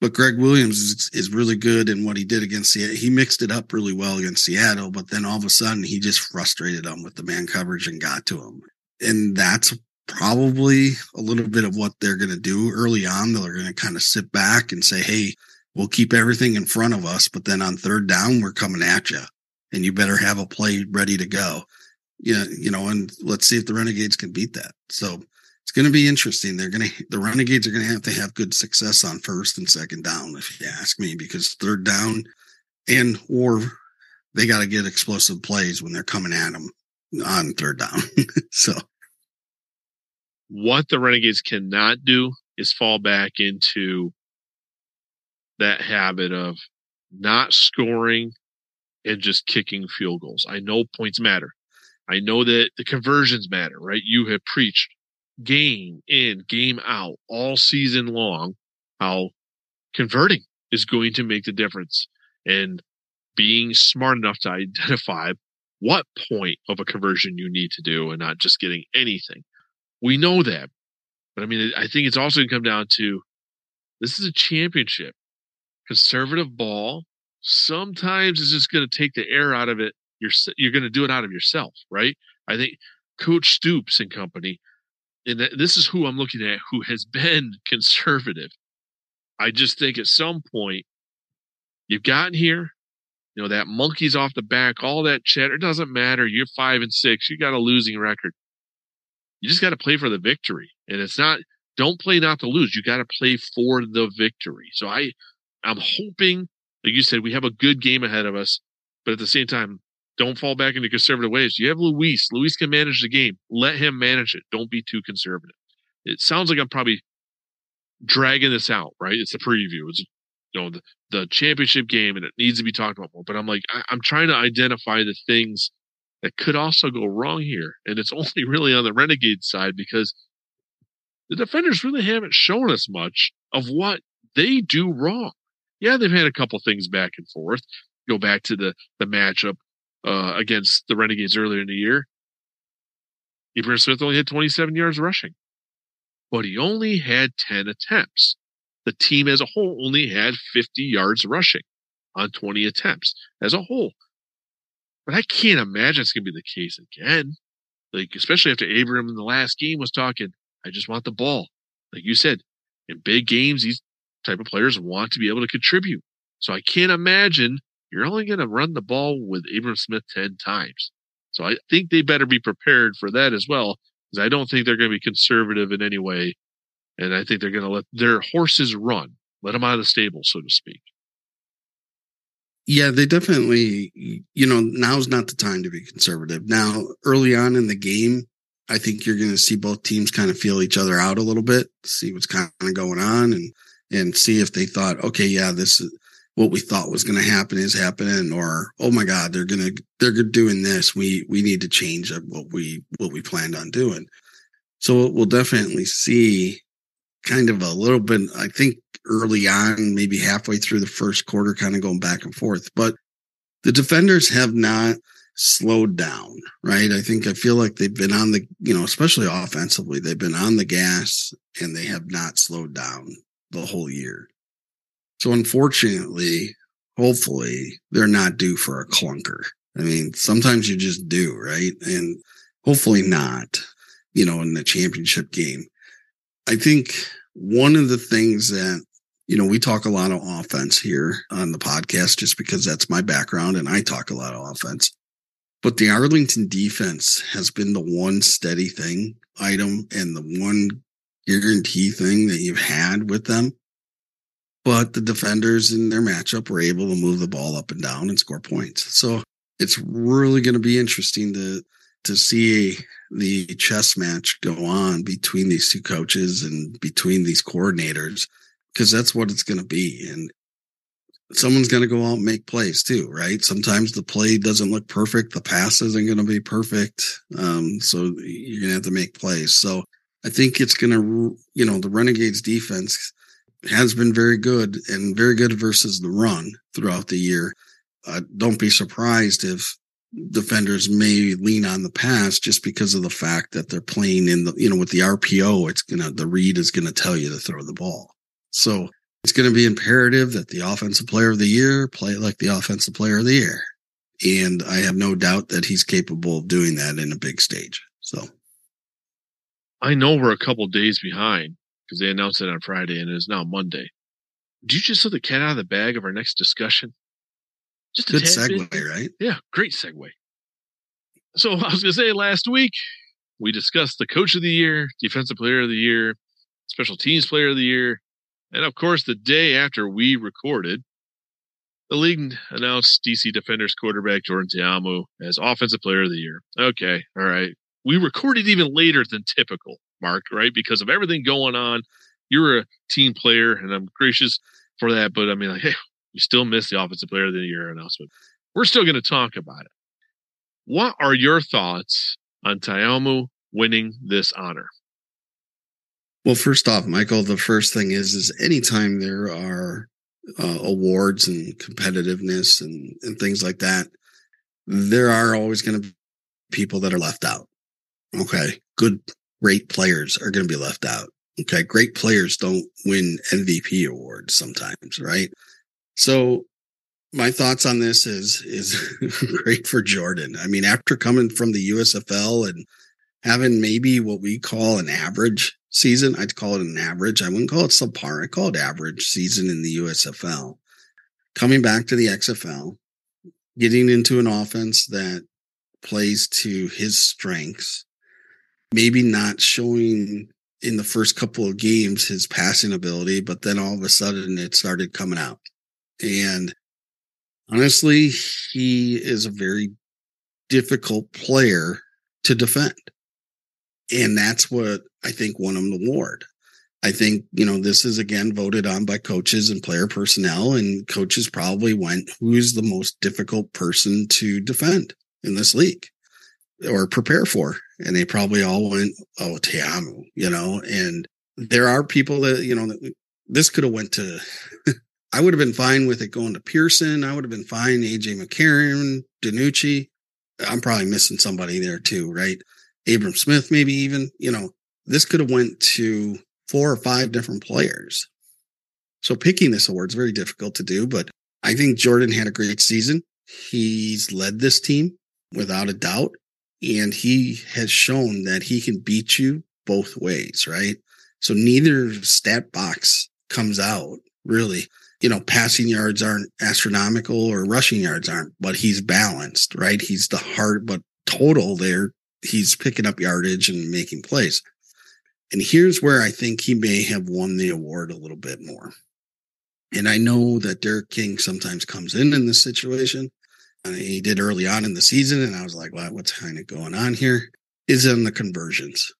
E: But Gregg Williams is, is really good in what he did against Seattle. He mixed it up really well against Seattle, but then all of a sudden he just frustrated them with the man coverage and got to him. And that's probably a little bit of what they're going to do early on. They're going to kind of sit back and say, Hey, we'll keep everything in front of us, but then on third down, we're coming at you and you better have a play ready to go. Yeah. You know, and let's see if the Renegades can beat that. So it's going to be interesting. They're going to, the Renegades are going to have to have good success on first and second down, if you ask me, because third down and, or they got to get explosive plays when they're coming at them on third down. (laughs) so
B: what the Renegades cannot do is fall back into that habit of not scoring and just kicking field goals. I know points matter. I know that the conversions matter, right? You have preached game in, game out all season long how converting is going to make the difference and being smart enough to identify what point of a conversion you need to do and not just getting anything. We know that. But I mean, I think it's also going to come down to this is a championship. Conservative ball sometimes it's just going to take the air out of it. You're you're going to do it out of yourself, right? I think Coach Stoops and company, and this is who I'm looking at, who has (laughs) been conservative. I just think at some point you've gotten here, you know that monkey's off the back, all that chatter doesn't matter. You're five and six, you got a losing record you just got to play for the victory. And it's not, don't play not to lose. You got to play for the victory. So I, I'm hoping, like you said, we have a good game ahead of us, but at the same time, don't fall back into conservative ways. You have Luis. Luis can manage the game. Let him manage it. Don't be too conservative. It sounds like I'm probably dragging this out, right? It's a preview. It's you know the, the championship game, and it needs to be talked about more. But I'm like, I, I'm trying to identify the things that could also go wrong here. And it's (laughs) only really on the Renegade side because the defenders really haven't shown us much of what they do wrong. Yeah, they've had a couple things back and forth. Go back to the the matchup uh, against the Renegades earlier in the year. Abram Smith only had 27 yards rushing, but he only had 10 attempts. The team as a whole only had 50 yards rushing on 20 attempts as a whole. But I can't imagine it's going to be the case again. Like, especially after Abram in the last game was talking, I just want the ball. Like you said, in big games, these type of players want to be able to contribute. So I can't imagine you're only going to run the ball with Abram Smith 10 times. So I think they better be prepared for that as well, because I don't think they're going to be conservative in any way. And I think they're going to let their horses run, let them out of the stable, so to speak.
E: Yeah, they definitely, you know, now's not the time to be conservative. Now, early on in the game, I think you're going to see both teams kind of feel each other out a little bit, see what's kind of going on and, and see if they thought, okay, yeah, this is, what we thought was going to happen is happening or oh my god they're going to they're doing this we we need to change what we what we planned on doing so we'll definitely see kind of a little bit i think early on maybe halfway through the first quarter kind of going back and forth but the defenders have not slowed down right i think i feel like they've been on the you know especially offensively they've been on the gas and they have not slowed down the whole year so unfortunately, hopefully they're not due for a clunker. I mean, sometimes you just do, right? And hopefully not, you know, in the championship game. I think one of the things that, you know, we talk a lot of offense here on the podcast just because that's my background and I talk a lot of offense. But the Arlington defense has been the one steady thing item and the one guarantee thing that you've had with them but the defenders in their matchup were able to move the ball up and down and score points. So it's really going to be interesting to to see the chess match go on between these two coaches and between these coordinators because that's what it's going to be and someone's going to go out and make plays too right sometimes the play doesn't look perfect the pass isn't going to be perfect um, so you're going to have to make plays so i think it's going to you know the renegades defense has been very good and very good versus the run throughout the year. Uh, don't be surprised if defenders may lean on the pass just because of the fact that they're playing in the, you know, with the RPO, it's going to, the read is going to tell you to throw the ball. So it's going to be imperative that the offensive player of the year play like the offensive player of the year. And I have no doubt that he's capable of doing that in a big stage. So
B: I know we're a couple days behind, because they announced it on Friday and it is now Monday. Do you just let the cat out of the bag of our next discussion?
E: Just a good segue, bit? right?
B: Yeah, great segue. So (laughs) I was going to say last week we discussed the coach of the year, defensive player of the year, special teams player of the year, and of course the day after we recorded, the league announced DC Defenders quarterback Jordan Ta'amu as offensive player of the year. Okay, all right. We recorded even later than typical. Mark, right? Because of everything going on. You're a team player, and I'm gracious for that. But I mean, like, (laughs) hey, you still missed the offensive player of the year announcement. We're still going to talk about it. What are your thoughts on Ta'amu winning this honor?
E: Well, first off, Michael, the first thing is, is anytime there are uh, awards and competitiveness and, and things like that, there are always going to be people that are left out. Okay. Good, great players are going to be left out. Okay. Great players don't win MVP awards sometimes, right? So my thoughts on this is, is (laughs) great for Jordan. I mean, after coming from the USFL and having maybe what we call an average season, I'd call it an average. I wouldn't call it subpar. I call it average season in the USFL. Coming back to the XFL, getting into an offense that plays to his strengths maybe not showing in the first couple of games his passing ability, but then all of a sudden it started coming out. And honestly, he is a very difficult player to defend. And that's what I think won him the award. I think, you know, this is again voted on by coaches and player personnel, and coaches probably went, who's the most difficult person to defend in this league or prepare for? and they probably all went, "Oh, Ta'amu," you know. And there are people that you know this could have went to. (laughs) I would have been fine with it going to Pearson. I would have been fine. AJ McCarron, DiNucci. I'm probably missing somebody there too, right? Abram Smith, maybe even. You know, this could have went to four or five different players. So picking this award is very difficult to do, but I think Jordan had a great season. He's led this team without a doubt and he has shown that he can beat you both ways, right? So neither stat box comes out really. You know, passing yards aren't astronomical or rushing yards aren't, but he's balanced, right? He's the heart, but total there, he's picking up yardage and making plays. And here's where I think he may have won the award a little bit more. And I know that D'Eriq King sometimes comes in in this situation And he did early on in the season, and I was like, "What? What's kind of going on here? Is Is on the conversions.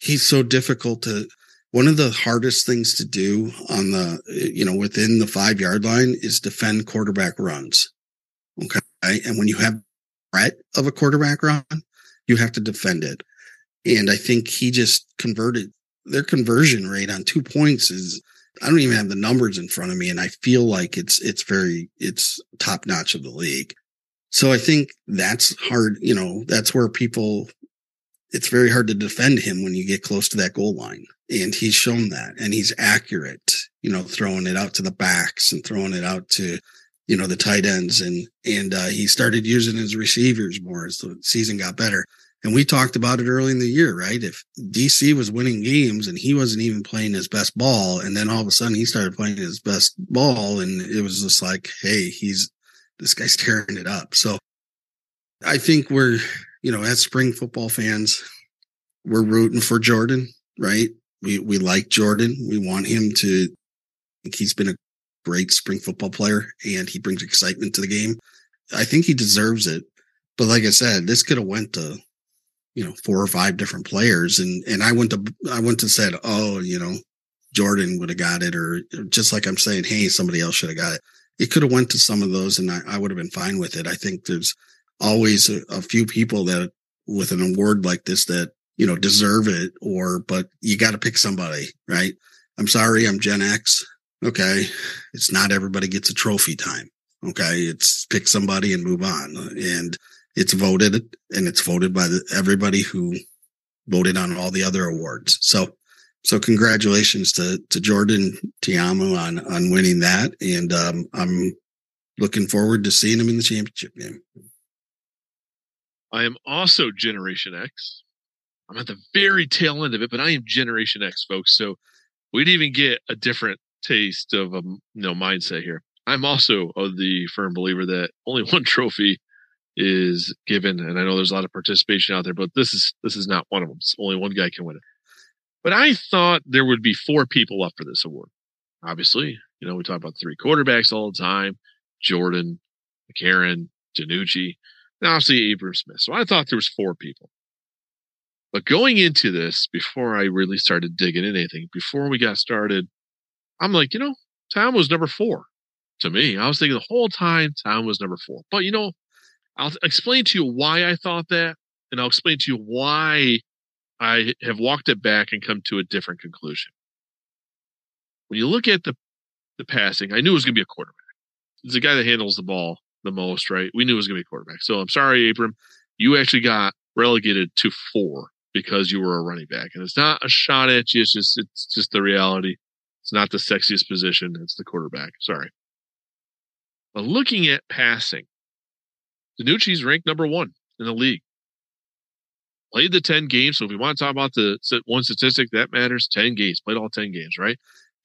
E: He's so difficult to one of the hardest things to do on the, you know, within the five yard line is defend quarterback runs. Okay. And when you have threat of a quarterback run, you have to defend it. And I think he just converted their conversion rate on two points is I don't even have the numbers in front of me. And I feel like it's, it's very, it's top notch of the league. So I think that's hard. You know, that's where people, it's very hard to defend him when you get close to that goal line. And he's shown that and he's accurate, you know, throwing it out to the backs and throwing it out to, you know, the tight ends. And, and, uh, he started using his receivers more as the season got better. And we talked about it early in the year, right? If DC was winning games and he wasn't even playing his best ball, and then all of a sudden he started playing his best ball, and it was just like, hey, he's this guy's (laughs) tearing it up. So I think we're, you know, as spring football fans, we're rooting for Jordan, right? We we like Jordan. We want him to. he's been a great spring football player, and he brings excitement to the game. I think he deserves it. But like I said, this could have went to you know, four or five different players. And, and I went to, I went to said, Oh, you know, Jordan would have got it or just like I'm saying, Hey, somebody else should have got it. It could have went to some of those and I, I would have been fine with it. I think there's always a, a few people that with an award like this that, you know, deserve it or, but you got to pick somebody, right? I'm sorry. I'm Gen X. Okay. It's not everybody gets a trophy time. Okay. It's pick somebody and move on. And, it's voted and it's voted by the, everybody who voted on all the other awards. So, so congratulations to, to Jordan Ta'amu on, on winning that. And, um, I'm looking forward to seeing him in the championship game.
B: I am also Generation X. I'm at the very tail end of it, but I am Generation X, folks. So we'd even get a different taste of a you know mindset here. I'm also of the firm believer that only (laughs) one trophy is given, and I know there's a lot of participation out there, but this is this is not one of them. It's only one guy can win it. But I thought there would be four people up for this award. Obviously, you know, we talk about three quarterbacks all the time: Jordan, McCarron, DiNucci, and obviously Abram Smith. So I thought there was four people. But going into this, before I really started digging in anything, before we got started, I'm like, you know, Tom was number four to me. I was thinking the whole time Tom was number four. But you know, I'll explain to you why I thought that, and I'll explain to you why I have walked it back and come to a different conclusion. When you look at the the passing, I knew it was going to be a quarterback. It's the guy that handles the ball the most, right? We knew it was going to be a quarterback. So I'm sorry, Abram, you actually got relegated to four because you were a running back, and it's not a shot at you. It's just it's just the reality. It's not the sexiest position. It's the quarterback. Sorry. But looking at passing, DiNucci's ranked number one in the league. Played the 10 games. So if we want to talk about the one statistic that matters, 10 games, played all 10 games, right?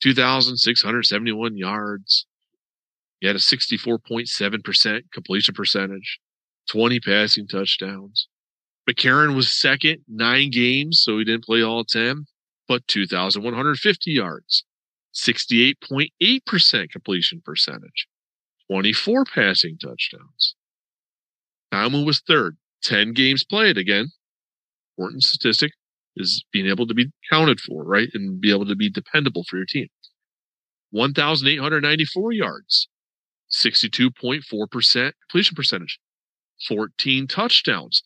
B: 2,671 yards. He had a 64.7% completion percentage, 20 passing touchdowns. McCarron was second, nine games, so he didn't play all 10, but 2,150 yards, 68.8% completion percentage, 24 passing touchdowns. Ta'amu was third. 10 games played again. Important statistic is being able to be counted for, right? And be able to be dependable for your team. 1,894 yards, 62.4% completion percentage, 14 touchdowns.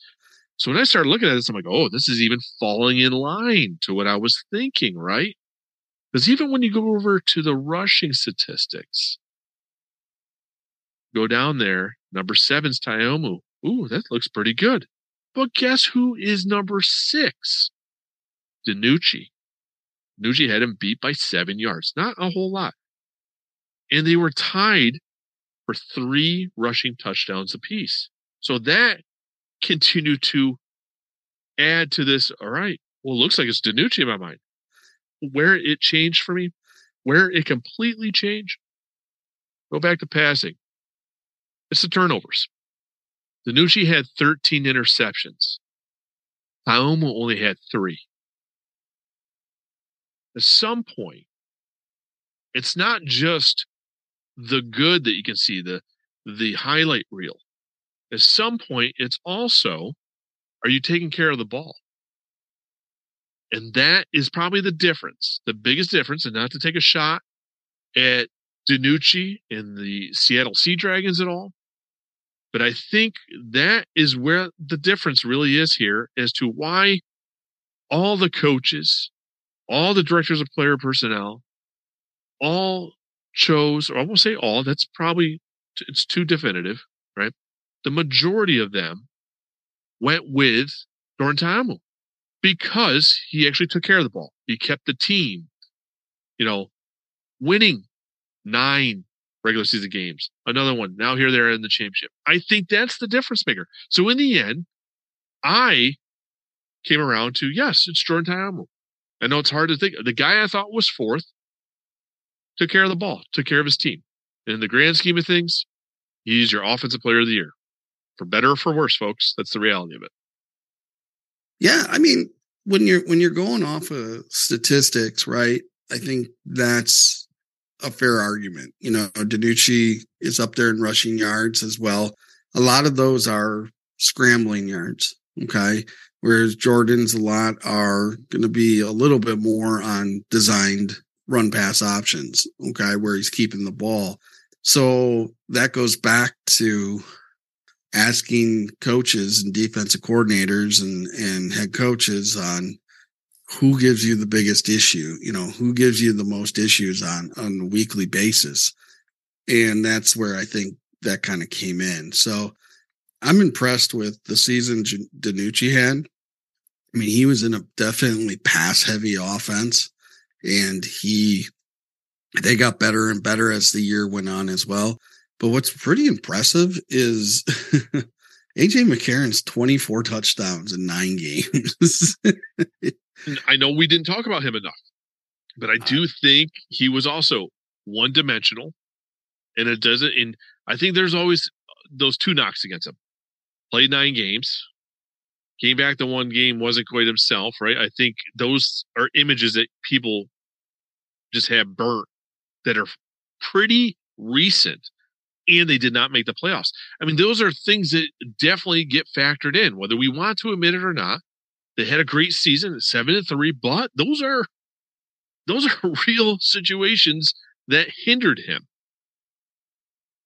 B: So when I started looking at this, I'm like, oh, this is even falling in line to what I was thinking, right? Because even when you go over to the rushing statistics, go down there, number seven's Ta'amu, Ooh, that looks pretty good. But guess who is number six? DiNucci. DiNucci had him beat by seven yards. Not a whole lot. And they were tied for three rushing touchdowns apiece. So that continued to add to this. All right. Well, it looks like it's DiNucci in my mind. Where it changed for me, where it completely changed, go back to passing. It's the turnovers. DiNucci had 13 interceptions. Ta'amu only had three. At some point, it's not just the good that you can see, the the highlight reel. At some point, it's also are you taking care of the ball? And that is probably the difference, the biggest difference, and not to take a shot at DiNucci and the Seattle Sea Dragons at all. But I think that is where the difference really is here as to why all the coaches, all the directors of player personnel, all chose, or I won't say all, that's probably, it's too definitive, right? The majority of them went with Jordan Ta'amu because he actually took care of the ball. He kept the team, you know, winning nine regular season games. Another one. Now here they're in the championship. I think that's the difference maker. So in the end, I came around to yes, it's Jordan Ta'amu. I know it's hard to think. The guy I thought was fourth took care of the ball, took care of his team. And in the grand scheme of things, he's your offensive player of the year. For better or for worse, folks. That's the reality of it.
E: Yeah, I mean, when you're when you're going off of statistics, right? I think that's a fair argument. You know, DiNucci is up there in rushing yards as well. A lot of those are scrambling yards. Okay. Whereas Jordan's a lot are going to be a little bit more on designed run pass options. Okay. Where he's keeping the ball. So that goes back to asking coaches and defensive coordinators and, and head coaches on who gives you the biggest issue, you know, who gives you the most issues on, on a weekly basis. And that's where I think that kind of came in. So I'm impressed with the season DiNucci had. I mean, he was in a definitely pass heavy offense and he, they got better and better as the year went on as well. But what's pretty impressive is (laughs) AJ McCarron's 24 touchdowns in nine games. (laughs)
B: I know we didn't talk about him enough, but I do think he was also one dimensional. And it doesn't, and I think there's always those two knocks against him. Played nine games, came back to one game, wasn't quite himself, right? I think those are images that people just have burnt that are pretty recent and they did not make the playoffs. I mean, those are things that definitely get factored in, whether we want to admit it or not. They had a great season, seven and three, but those are those are (laughs) real situations that hindered him.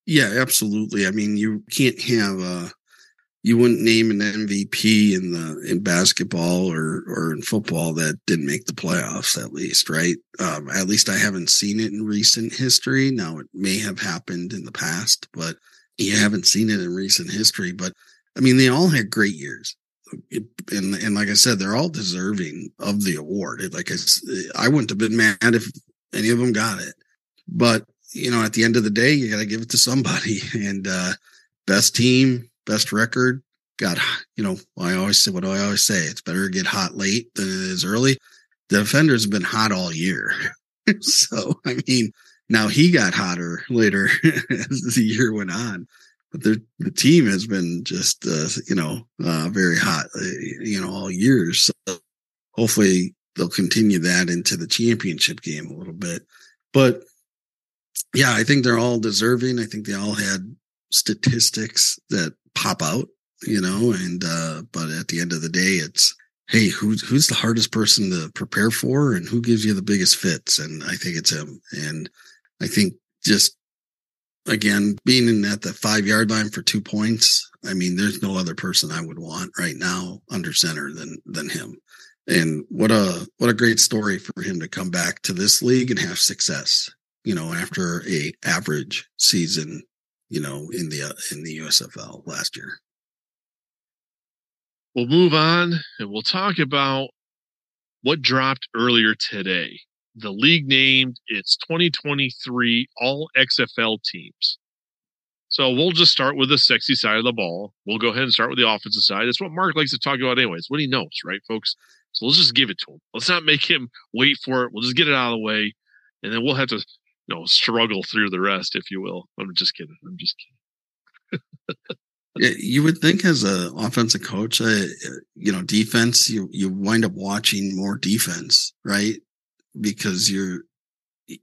E: Yeah, absolutely. I mean, you can't have uh you wouldn't name an MVP in the in basketball or or in football that didn't make the playoffs at least, right? Um, at least I haven't seen it in recent history. Now it may have happened in the past, but you haven't seen it in recent history. But I mean, they all had great years. And and like I said, they're all deserving of the award. Like I, I wouldn't have been mad if any of them got it, but you know, at the end of the day, you got to give it to somebody. (laughs) And uh, best team, best record. Got you know i always say what do i always say? It's better to get hot late than it is early. The defenders have been hot all year. (laughs) So i mean now he got hotter later (laughs) as the year went on but the the team has been just uh, you know uh, very hot uh, you know all years so hopefully they'll continue that into the championship game a little bit. But yeah i think they're all deserving. I think they all had statistics that pop out, you know, and, uh, but at the end of the day, it's, Hey, who's, who's the hardest person to prepare for and who gives you the biggest fits? And I think it's him. And I think just again, being in at the five yard line for two points. I mean, there's no other person I would want right now under center than, than him. And what a, what a great story for him to come back to this league and have success, you know, after a average season you know, in the uh, in the USFL last year.
B: We'll move on and we'll talk about what dropped earlier today. The league named its 2023 All XFL teams. So we'll just start with the sexy side of the ball. We'll go ahead and start with the offensive side. That's what Mark likes to talk about, anyways. What he knows, right, folks? So let's just give it to him. Let's not make him wait for it. We'll just get it out of the way, and then we'll have to you know, struggle through the rest, if you will. I'm just kidding. I'm just kidding.
E: you would think as an offensive coach, uh, you know, defense, you you wind up watching more defense, right? Because you're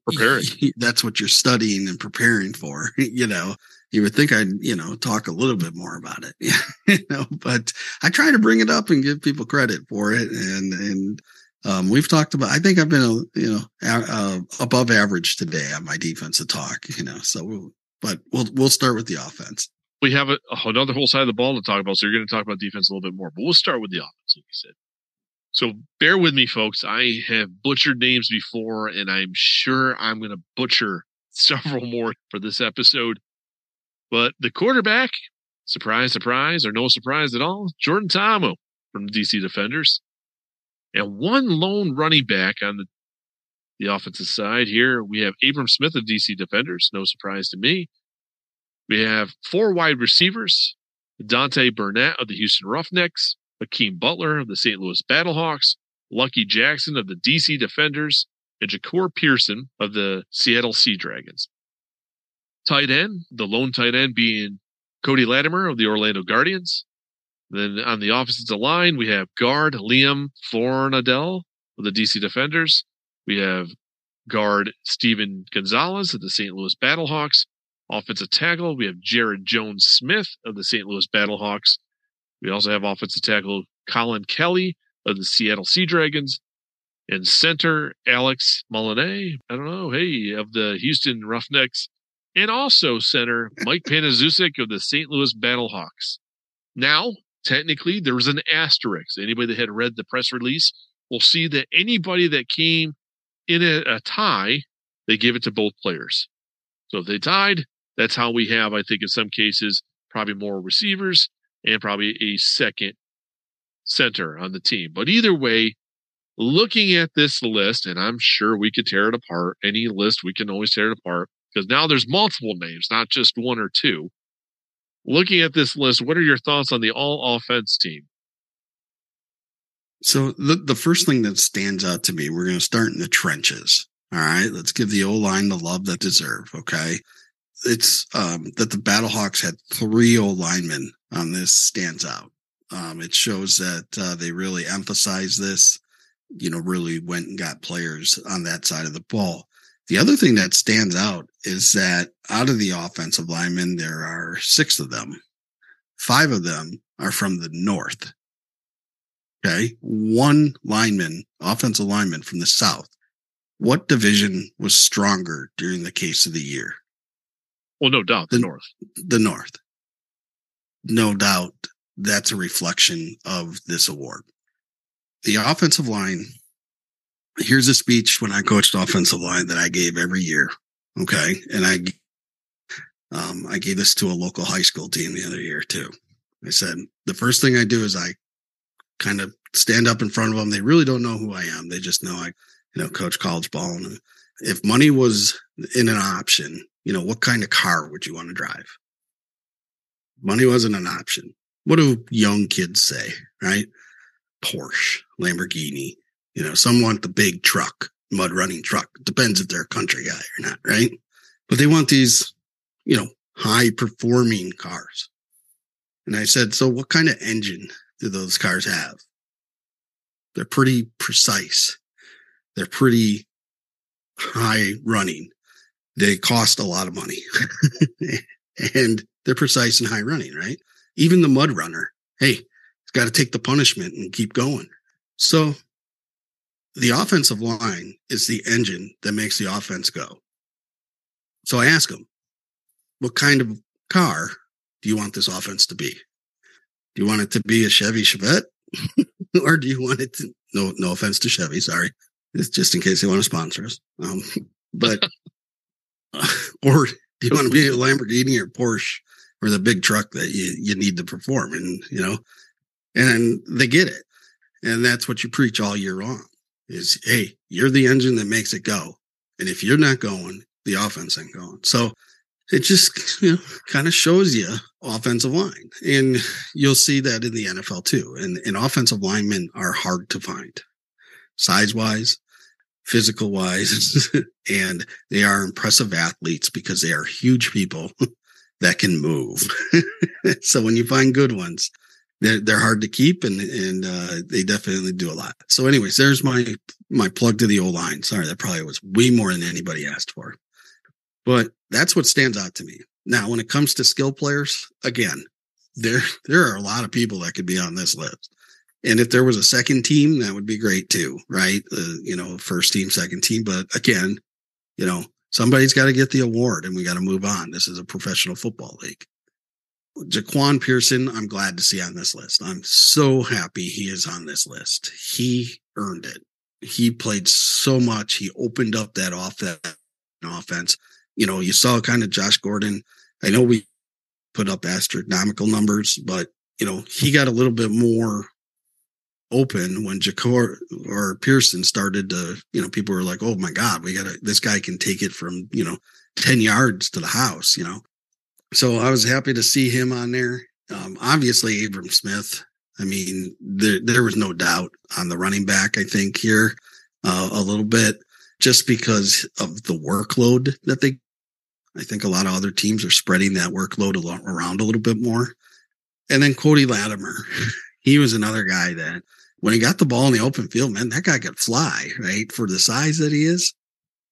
B: preparing. (laughs)
E: That's what you're studying and preparing for. (laughs) You know, you would think I'd you know talk a little bit more about it. (laughs) you know, but I try to bring it up and give people credit for it, and and Um, we've talked about. I think I've been, a, you know, uh, above average today on my defensive talk. You know, so we'll, but we'll we'll start with the offense.
B: We have a, another whole side of the ball to talk about, so you're going to talk about defense a little bit more. But we'll start with the offense, like you said. So bear with me, folks. I have butchered names before, and I'm sure I'm going to butcher (laughs) several more for this episode. But the quarterback, surprise, surprise, or no surprise at all, Jordan Ta'amu from the DC Defenders. And one lone running back on the, the offensive side here. We have Abram Smith of DC Defenders. No surprise to me. We have four wide receivers Dante Burnett of the Houston Roughnecks, Hakeem Butler of the St. Louis Battlehawks, Lucky Jackson of the DC Defenders, and Jahcour Pearson of the Seattle Sea Dragons. Tight end, the lone tight end being Cody Latimer of the Orlando Guardians. Then on the opposite line, we have guard Liam Fornadel of the DC Defenders. We have guard Steven Gonzalez of the St. Louis Battlehawks. Offensive tackle, we have Jaryd Jones Smith of the St. Louis Battlehawks. We also have offensive tackle Colin Kelly of the Seattle Sea Dragons. And center Alex Molinet, I don't know, hey, of the Houston Roughnecks. And also center Mike Panasiuk of the St. Louis Battlehawks. Now, technically, there was an asterisk. Anybody that had read the press release will see that anybody that came in a, a tie, they give it to both players. So if they tied, that's how we have, I think, in some cases, probably more receivers and probably a second center on the team. But either way, looking at this list, and I'm sure we could tear it apart. Any list, we can always tear it apart because now there's multiple names, not just one or two. Looking at this list, what are your thoughts on the all offense team?
E: So the the first thing that stands out to me, we're going to start in the trenches. All right, let's give the O line the love that deserve. Okay, it's um, that the Battlehawks had three O linemen on this stands out. Um, it shows that uh, they really emphasize this. You know, really went and got players on that side of the ball. The other thing that stands out is that out of the offensive linemen, there are six of them. Five of them are from the north. Okay. One lineman, offensive lineman from the south. What division was stronger during the case of the year?
B: Well, no doubt the,
E: The-
B: North.
E: The north. No doubt that's a reflection of this award. The offensive line. Here's a speech when I coached offensive line that I gave every year. Okay. And I, um, I gave this to a local high school team the other year too. I said, the first thing I do is I kind of stand up in front of them. They really don't know who I am. They just know I, you know, coach college ball. And if money was in an option, you know, what kind of car would you want to drive? Money wasn't an option. What do young kids say, right? Porsche, Lamborghini, you know, some want the big truck, mud running truck. Depends if they're a country guy or not, right? But they want these, you know, high performing cars. And I said, so what kind of engine do those cars have? They're pretty precise. They're pretty high running. They cost a lot of money (laughs) and they're precise and high running, right? Even the mud runner, hey, it's got to take the punishment and keep going. So the offensive line is the engine that makes the offense go. So I ask them, what kind of car do you want this offense to be? Do you want it to be a Chevy Chevette? (laughs) or do you want it to, no, no offense to Chevy, sorry. It's just in case they want to sponsor us. Um, (laughs) but, (laughs) or do you want to be a Lamborghini or Porsche or the big truck that you, you need to perform? And, you know, and they get it. And that's what you preach all year long is, Hey, you're the engine that makes it go. And if you're not going, the offense ain't going. So it just, (laughs) you know, kind of shows you offensive line. And you'll see that in the NFL too. And, and offensive linemen are hard to find size wise, physical wise, (laughs) and they are impressive athletes because they are huge people (laughs) that can move. so when you find good ones, they're, they're hard to keep and, and, uh, they definitely do a lot. So anyways, there's my, my plug to the O line. Sorry, that probably was way more than anybody asked for, but that's what stands out to me. Now, when it comes to skill players, again, there, there are a lot of people that could be on this list And if there was a second team, that would be great too, right? Uh, you know, first team, second team. But again, you know, somebody's got to get the award and we got to move on. This is a professional football league. Jaquan Pearson, I'm glad to see on this list. I'm so happy he is on this list. He earned it. He played so much. He opened up that off that offense. You know, you saw kind of Josh Gordon. I know we put up astronomical numbers, but you know, he got a little bit more open when Jahcour or Pearson started to, you know, people were like, Oh my God, we gotta, this guy can take it from, you know, 10 yards to the house, you know? So I was happy to see him on there. Um, obviously Abram Smith. I mean, there, there was no doubt on the running back, I think here, uh, a little bit just because of the workload that they, I think a lot of other teams are spreading that workload around a little bit more. And then Cody Latimer, (laughs) he was another guy that when he got the ball in the open field, man, that guy could fly, right? For the size that he is.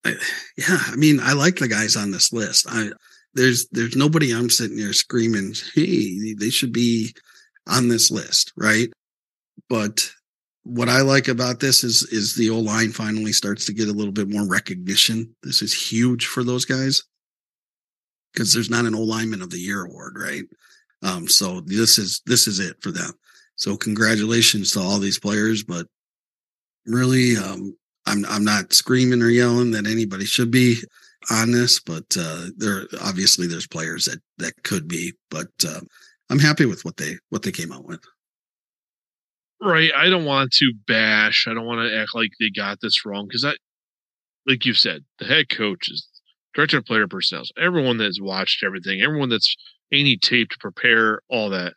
E: I, (sighs) yeah. I mean, I like the guys on this list. I, there's, there's nobody I'm sitting there screaming, Hey, they should be on this list. Right. But what I like about this is, is the O line finally starts to get a little bit more recognition. This is huge for those guys because there's not an O lineman of the year award. Right. Um, so this is, this is it for them. So congratulations to all these players, but really, um, I'm, I'm not screaming or yelling that anybody should be on this, but, uh, there, obviously there's players that, that could be, but, uh, I'm happy with what they, what they came out with.
B: Right. I don't want to bash. I don't want to act like they got this wrong because I, like you said, the head coaches, director of player personnel, everyone that's watched everything, everyone that's any tape to prepare all that,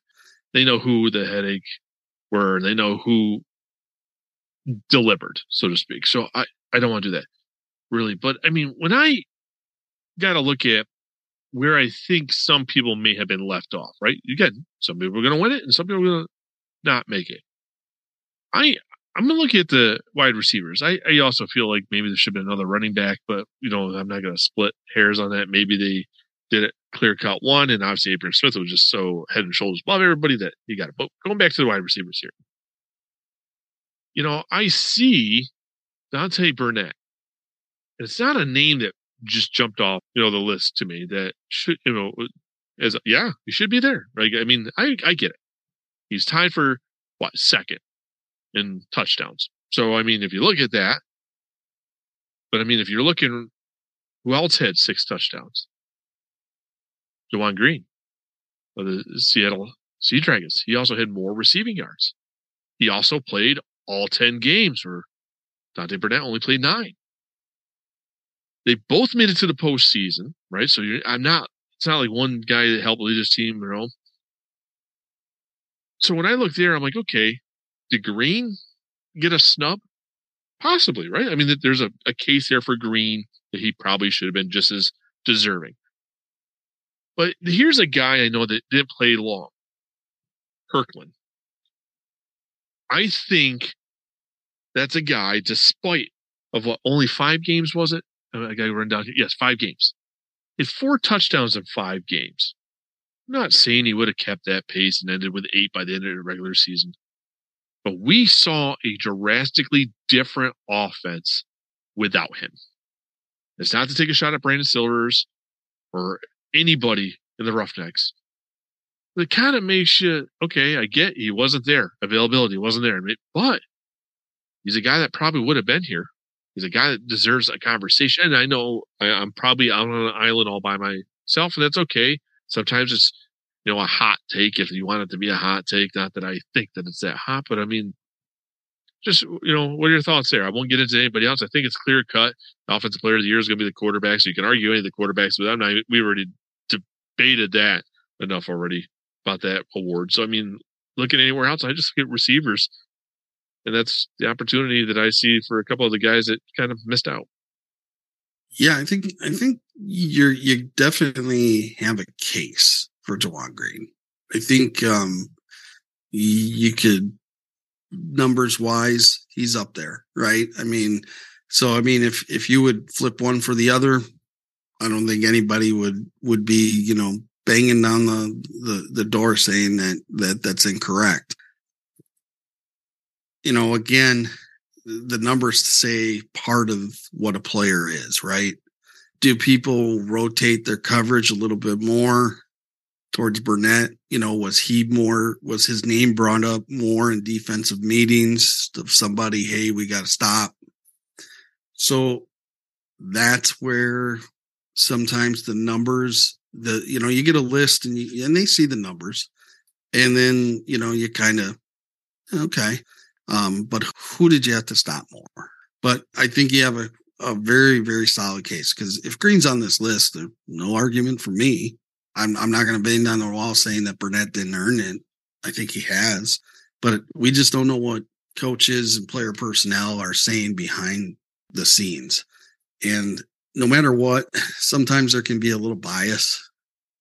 B: they know who the headache were. They know who delivered, so to speak. So I, I don't want to do that really. But I mean, when I got to look at where I think some people may have been left off, right? Again, some people are going to win it and some people are going to not make it. I, I'm going to look at the wide receivers. I, I also feel like maybe there should been another running back, but you know, I'm not going to split hairs on that. Maybe they did it clear cut one, and obviously Abram Smith was just so head and shoulders above everybody that he got it. But going back to the wide receivers here, you know, I see Deontay Burnett. It's not a name that just jumped off, you know, the list to me that should, you know, as yeah, he should be there, right? I mean, I I get it. He's tied for what second in touchdowns. So I mean, if you look at that, but I mean, if you're looking, who else had six touchdowns? Juwan Green of the Seattle Sea Dragons. He also had more receiving yards. He also played all 10 games where Deontay Burnett only played nine. They both made it to the postseason, right? So I'm not, it's not like one guy that helped lead his team, you know. So when I look there, I'm like, okay, did Green get a snub? Possibly, right? I mean, there's a, a case there for Green that he probably should have been just as deserving. But here's a guy I know that didn't play long. Kirklin. I think that's a guy, despite of what only five games was it? Uh, I got to run down here. Yes, five games. If four touchdowns in five games. I'm not saying he would have kept that pace and ended with eight by the end of the regular season, but we saw a drastically different offense without him. It's not to take a shot at Brandon Silvers or anybody in the Roughnecks. It kind of makes you okay. I get he wasn't there, availability wasn't there, but he's a guy that probably would have been here. He's a guy that deserves a conversation. And I know I, I'm probably out on an island all by myself, and that's okay. Sometimes it's you know a hot take if you want it to be a hot take. Not that I think that it's that hot, but I mean just you know, what are your thoughts there? I won't get into anybody else. I think it's clear cut. The offensive player of the year is going to be the quarterback. So you can argue any of the quarterbacks, but I'm not. We already debated that enough already about that award. So I mean, looking anywhere else, I just get receivers, and that's the opportunity that I see for a couple of the guys that kind of missed out.
E: Yeah, I think I think you're you definitely have a case for Juwan Green. I think um you could numbers wise, he's up there, right? I mean, so I mean, if if you would flip one for the other, I don't think anybody would would be you know banging down the the, the door saying that that that's incorrect. You know, again, the numbers say part of what a player is, right? Do people rotate their coverage a little bit more towards Burnett? You know, was he more, was his name brought up more in defensive meetings of somebody, hey, we got to stop? So that's where sometimes the numbers, the, you know, you get a list and you, and they see the numbers and then, you know, you kind of, okay. Um, but who did you have to stop more? But I think you have a, a very, very solid case because if Green's on this list, there's no argument for me. I'm, I'm not going to bang down the wall saying that Burnett didn't earn it. I think he has, but we just don't know what coaches and player personnel are saying behind the scenes. And no matter what, (laughs) sometimes there can be a little bias.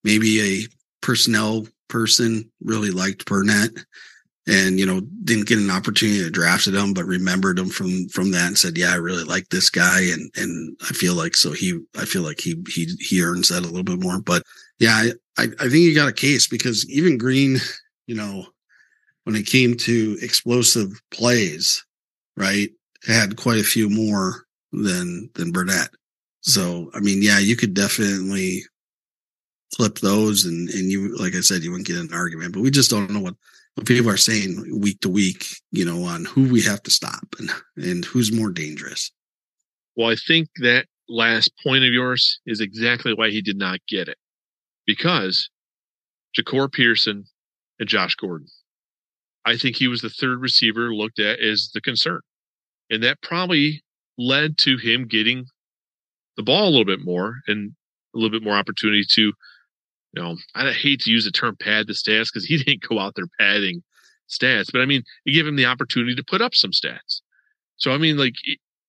E: Maybe a personnel person really liked Burnett and you know didn't get an opportunity to draft him but remembered him from from that and said yeah i really like this guy and and i feel like so he i feel like he he he earns that a little bit more. But yeah i i, think you got a case because even green you know when it came to explosive plays right had quite a few more than than burnett. So i mean yeah you could definitely flip those and and you like i said you wouldn't get an argument but we just don't know what people are saying week to week, you know, on who we have to stop and, and who's more dangerous.
B: Well, I think that last point of yours is exactly why he did not get it because Jahcour Pearson and Josh Gordon. I think he was the third receiver looked at as the concern. And that probably led to him getting the ball a little bit more and a little bit more opportunity to you know, I hate to use the term pad the stats because he (laughs) didn't go out there padding stats, but I mean, it gave him the opportunity to put up some stats. So, I mean, like,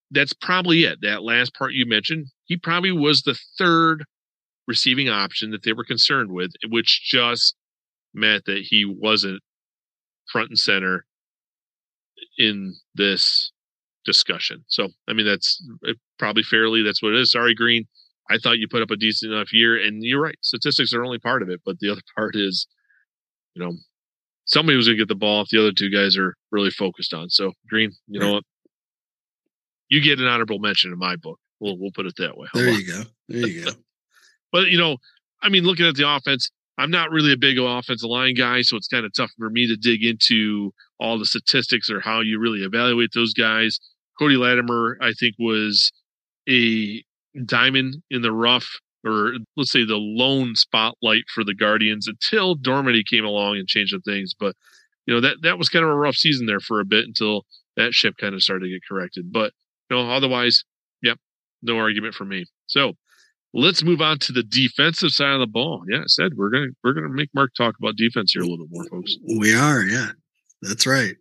B: that's probably it. That last part you mentioned, he probably was the third receiving option that they were concerned with, which just meant that he wasn't front and center in this discussion. So, I mean, that's uh, probably fairly, that's what it is. Sorry, Green. I thought you put up a decent enough year, and you're right. Statistics are only part of it, but the other (laughs) part is, you know, somebody was going to get the ball if the other two guys are really focused on. So Green, you know what? You get an honorable mention in my book. We'll we'll put it that way.
E: there you go. There you go. (laughs)
B: but you know, I mean, looking at the offense, I'm not really a big offensive line guy, so it's kind of tough for me to dig into all the statistics or how you really evaluate those guys. Cody Latimer, I think, was a diamond in the rough, or let's say the lone spotlight for the Guardians until Dormady came along and changed some things. But you know that that was kind of a rough season there for a bit until that ship kind of started to get corrected. But you know, otherwise, yep, no argument for me. So let's move on to the defensive side of the ball. Yeah, I said we're gonna we're gonna make Mark talk about defense here a little bit more, folks.
E: We are, yeah, that's right.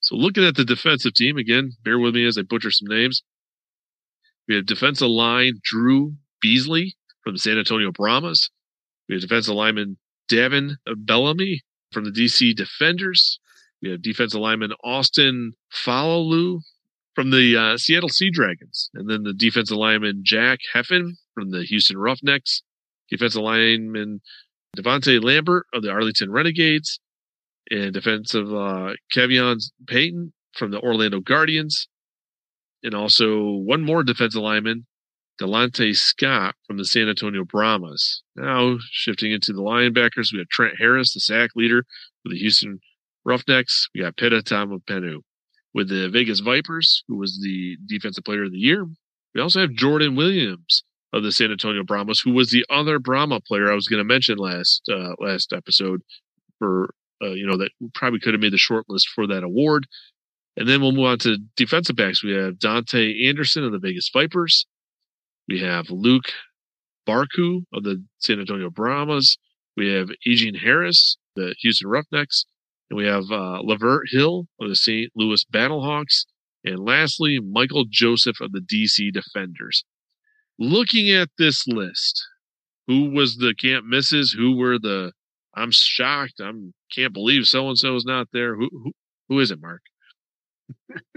B: So looking at the defensive team again, bear with me as I butcher some names. We have defensive line Drew Beasley from the San Antonio Brahmas. We have defensive lineman Devin Bellamy from the DC Defenders. We have defensive lineman Austin Faoliu from the uh, Seattle Sea Dragons. And then the defensive lineman Jack Heflin from the Houston Roughnecks. Defensive lineman Devontae Lambert of the Arlington Renegades. And defensive uh, Kevion Payton from the Orlando Guardians and also one more defensive lineman, Delontae Scott from the San Antonio Brahmas. Now shifting into the linebackers, we have Trent Harris, the sack leader for the Houston Roughnecks. We got Pita Taumoepenu with the Vegas Vipers, who was the defensive player of the year. We also have Jordan Williams of the San Antonio Brahmas, who was the other Brahma player I was going to mention last uh, last episode for uh, you know that probably could have made the short list for that award. And then we'll move on to defensive backs. We have Dante Anderson of the Vegas Vipers. We have Luq Barcoo of the San Antonio Brahmas. We have Eugene Harris, the Houston Roughnecks. And we have uh, Lavert Hill of the St. Louis Battlehawks. And lastly, Michael Joseph of the DC Defenders. Looking at this list, who was the can't misses? Who were the I'm shocked. I'm can't believe so and so is not there. Who, who who is it, Mark? (laughs)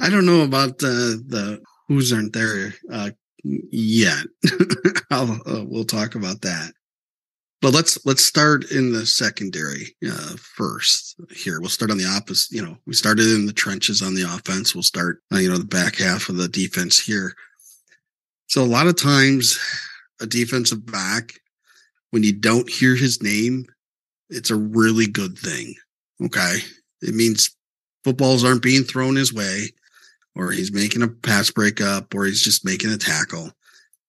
E: I don't know about the the who's aren't there uh, yet. (laughs) uh, we'll talk about that. But let's let's start in the secondary uh, first. Here, we'll start on the opposite. You know, we started in the trenches on the offense. We'll start, uh, you know, the back half of the defense here. So a lot of times, a defensive back, when you don't hear his name, it's a really good thing. Okay, it means footballs aren't being thrown his way, or he's making a pass breakup, or he's just making a tackle.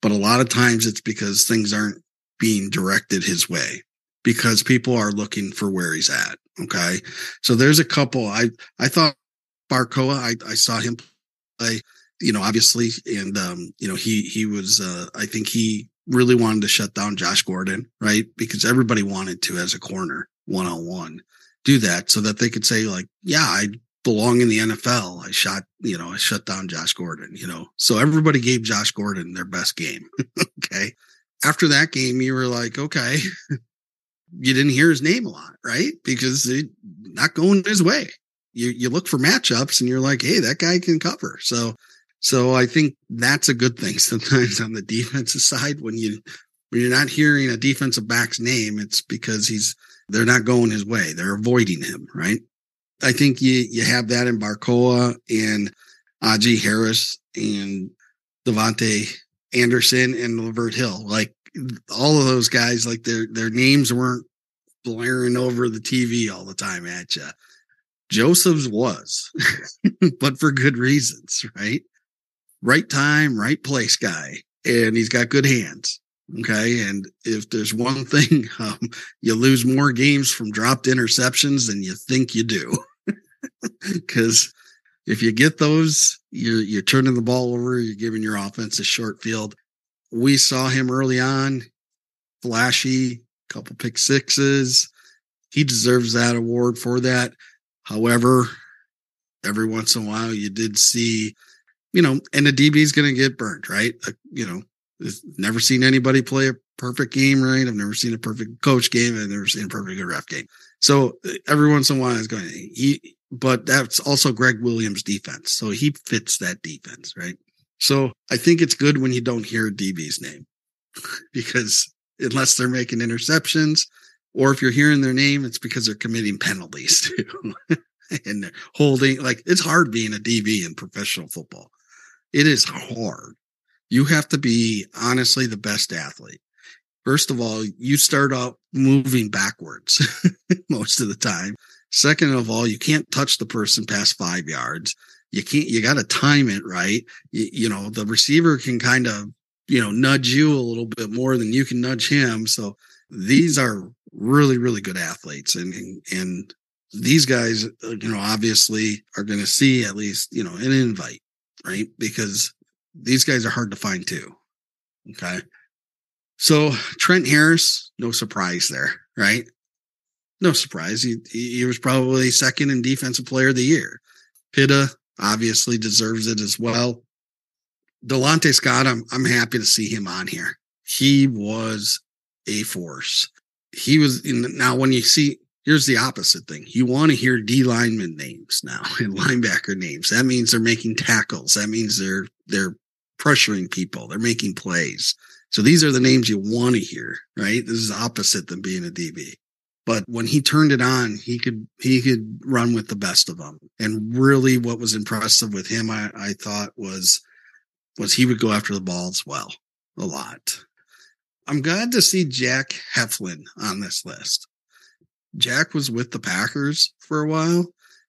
E: But a lot of times, it's because things aren't being directed his way because people are looking for where he's at. Okay. So there's a couple. I, I thought Barcoo, I, I saw him play, you know, obviously. And, um, you know, he, he was, uh, I think he really wanted to shut down Josh Gordon, right? Because everybody wanted to as a corner one on one do that so that they could say like, yeah, I belong in the NFL. I shot, you know, I shut down Josh Gordon, you know, so everybody gave Josh Gordon their best game. (laughs) okay after that game, you were like, okay, (laughs) you didn't hear his name a lot, right? Because it not going his way. You you look for matchups and you're like, hey, that guy can cover. So so I think that's a good thing (laughs) sometimes on the defensive side when you when you're not hearing a defensive back's name, it's because he's they're not going his way. They're avoiding him, right? I think you you have that in Barcoo and Aji Harris and Devontae Anderson and Lavert Hill. Like all of those guys, like their their names weren't blaring over the TV all the time at you. Joseph's was, (laughs) but for good reasons, right? Right time, right place guy. And he's got good hands. Okay. And if there's one (laughs) thing, um, you lose more games from dropped interceptions than you think you do. (laughs) (laughs) Cause if you get those, you're you're turning the ball over, you're giving your offense a short field. We saw him early on, flashy, couple pick sixes. He deserves that award for that. However, every once in a while you did see, you know, and the DB is going to get burned, right? You know, never seen anybody play a perfect game, right? I've never seen a perfect coach game. I've never seen a perfect good ref game. So uh, every once in a while, it's going. He but that's also Gregg Williams' defense. So he fits that defense, right? So I think it's good when you don't hear DB's name (laughs) because unless they're making interceptions or if you're hearing their name, it's because they're committing penalties (laughs) too and holding like it's hard being a DB in professional football. It is hard. You have to be honestly the best athlete. First of all, you start out moving backwards (laughs) most of the time. Second of all, you can't touch the person past five yards. You can't, you got to time it right. You, you know, the receiver can kind of, you know, nudge you a little bit more than you can nudge him. So these are really, really good athletes. And, and, and these guys, uh, you know, obviously are going to see at least, you know, an invite, right? Because these guys are hard to find too. Okay. So Trent Harris, no surprise there, right? No surprise. He, he was probably second in defensive player of the year. Pita obviously deserves it as well. Delonte Scott, I'm, I'm happy to see him on here. He was a force. He was in now when you see here's the opposite thing. You want to hear D lineman names now (laughs) and linebacker names. That means they're making tackles. That means they're they're pressuring people. They're making plays. So these are the names you want to hear, right? This is opposite than being a DB. But when he turned it on, he could he could run with the best of them. And really, what was impressive with him, I, I thought was was he would go after the ball as well a lot. I'm glad to see Jack Heflin on this list. Jack was with the Packers for a while,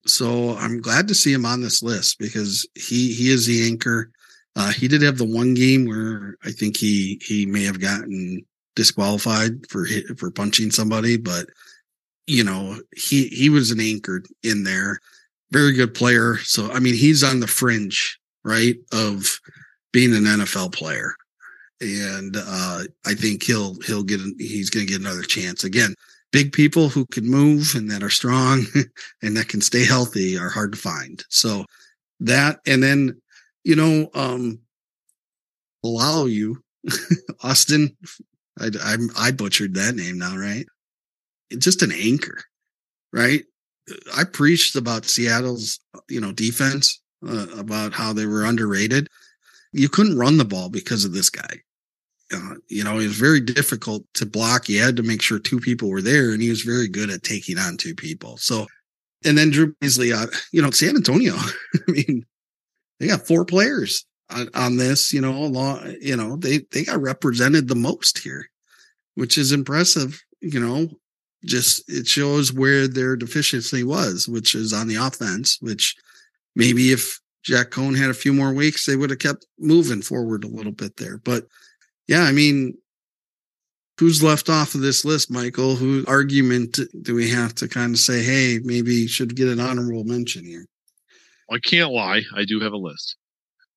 E: so I'm glad to see him on this list because he he is the anchor. Uh, he did have the one game where I think he he may have gotten disqualified for hit, for punching somebody, but you know, he he was an anchor in there. Very good player. So I mean, he's on the fringe, right, of being an NFL player. And uh, I think he'll he'll get he's going to get another chance again. Big people who can move and that are strong (laughs) and that can stay healthy are hard to find. So that and then you know um allow you (laughs) Austin I, I I butchered that name now, right? Just an anchor, right? I preached about Seattle's, you know, defense, uh, about how they were underrated. You couldn't run the ball because of this guy. uh, you know, it was very difficult to block. You had to make sure two people were there, and he was very good at taking on two people. So, and then Drew Beasley, uh, you know, San Antonio. (laughs) I mean, they got four players on, on this. You know, along, you know, they they got represented the most here, which is impressive. You know, just it shows where their deficiency was, which is on the offense. Which maybe if Jack Coan had a few more weeks, they would have kept moving forward a little bit there. But yeah, I mean, who's left off of this list, Michael? Who argument do we have to kind of say, hey, maybe should get an honorable mention here?
B: I can't lie. I do have a list.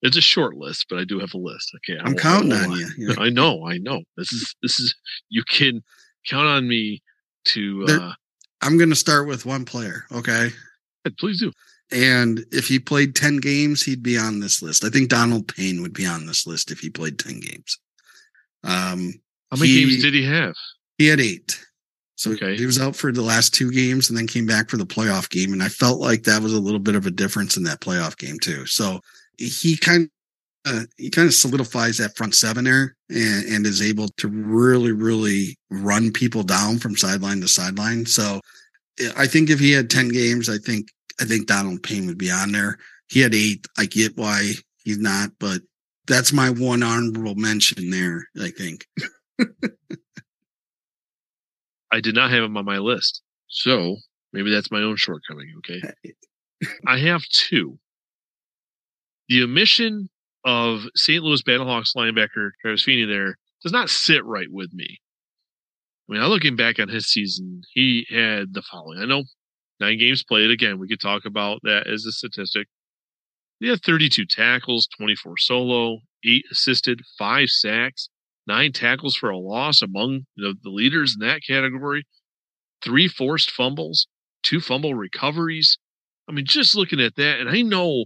B: It's a short list, but I do have a list. Okay,
E: I'm counting on you.
B: Yeah. I know, I know. This is this is you can count on me to.
E: There-
B: uh
E: I'm going to start with one player. Okay.
B: Please do.
E: And if he played 10 games, he'd be on this list. I think Donald Payne would be on this list if he played 10 games. Um,
B: How many
E: He-
B: games did he have?
E: he had eight. So
B: Okay.
E: he was out for the last two games and then came back for the playoff game. And I felt like that was a little bit of a difference in that playoff game too. So he kind uh, he kind of solidifies that front seven there and, and is able to really, really run people down from sideline to sideline. So I think if he had 10 games, I think, I think Donald Payne would be on there. He had eight. I get why he's not, but that's my one honorable mention there, I think. (laughs)
B: I did not have him on my list. So maybe that's my own shortcoming. Okay. (laughs) I have two. The omission of St. Louis Battlehawks linebacker Travis Feeney there does not sit right with me. I mean, I'm looking back on his season, he had the following. I know nine games played. Again, we could talk about that as a statistic. He had 32 tackles, 24 solo, eight assisted, five sacks, nine tackles for a loss among the, the leaders in that category, three forced fumbles, two fumble recoveries. I mean, just looking at that, and I know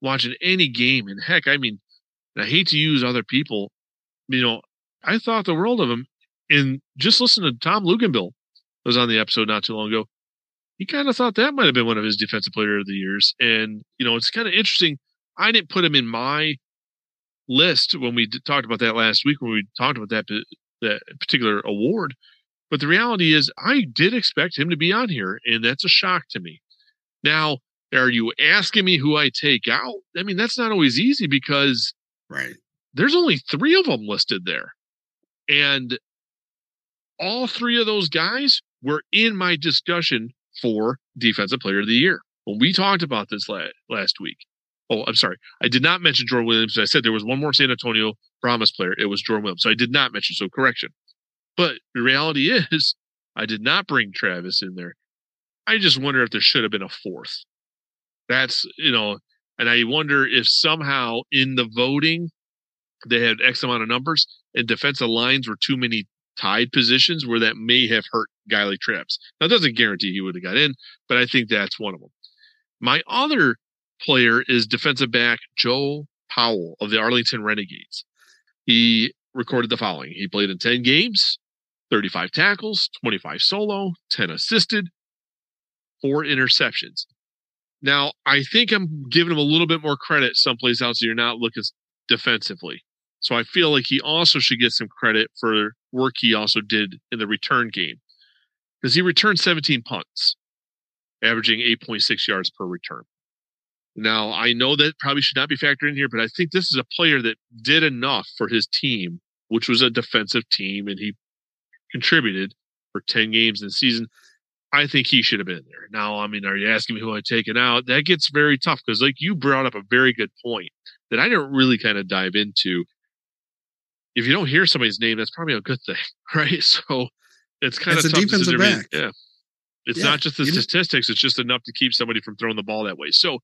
B: watching any game, and heck, I mean, I hate to use other people, you know, I thought the world of him. And just listen to Tom Luginbill was on the episode not too long ago. He kind of thought that might have been one of his defensive player of the years. And, you know, it's kind of interesting. I didn't put him in my list when we talked about that last week when we talked about that that particular award. But the reality is, I did expect him to be on here, and that's a shock to me. Now, are you asking me who I take out? I mean, that's not always easy because
E: Right.
B: there's only three of them listed there. And all three of those guys were in my discussion for Defensive Player of the Year. When we talked about this la- last week. Oh, I'm sorry. I did not mention Jordan Williams. I said there was one more San Antonio Brahmas player. It was Jordan Williams. So I did not mention, so correction. But the reality (laughs) is, I did not bring Travis in there. I just wonder if there should have been a fourth. That's, you know, and I wonder if somehow in the voting, they had X amount of numbers and defensive lines were too many tied positions where that may have hurt like Travis. Now, it doesn't guarantee he would have got in, but I think that's one of them. My other player is defensive back Joe Powell of the Arlington Renegades. He recorded the following. He played in 10 games, 35 tackles, 25 solo, 10 assisted, four interceptions. Now, I think I'm giving him a little bit more credit someplace else. You're not looking defensively. So I feel like he also should get some credit for work he also did in the return game because he returned 17 punts, averaging 8.6 yards per return. Now, I know that probably should not be factored in here, but I think this is a player that did enough for his team, which was a defensive team, and he contributed for 10 games in the season. I think he should have been there. Now, I mean, are you asking me who I've taken out? That gets very tough because, like, you brought up a very good point that I didn't really kind of dive into. If you don't hear somebody's name, that's probably a good thing, (laughs) right? So it's kind
E: It's
B: of tough to
E: defensive
B: and-
E: back.
B: Yeah. It's
E: Yeah,
B: not just the statistics, it's just enough to keep somebody from throwing the ball that way. So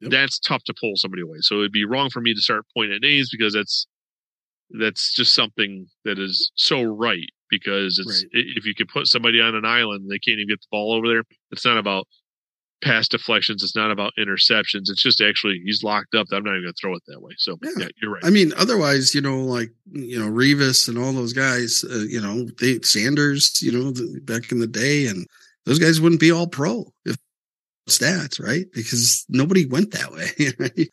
E: Yep.
B: that's tough to pull somebody away. So it'd be wrong for me to start pointing at names because that's that's just something that is so right because it's
E: Right.
B: if you could put somebody on an island and they can't even get the ball over there, it's not about pass deflections, it's not about interceptions. It's just actually he's locked up. I'm not even gonna throw it that way. So
E: Yeah.
B: yeah, you're right.
E: I mean, otherwise, you know, like you know, Revis and all those guys, uh, you know, they Sanders, you know, the, back in the day, and those guys wouldn't be all pro if stats, right? Because nobody went that way. (laughs) Right?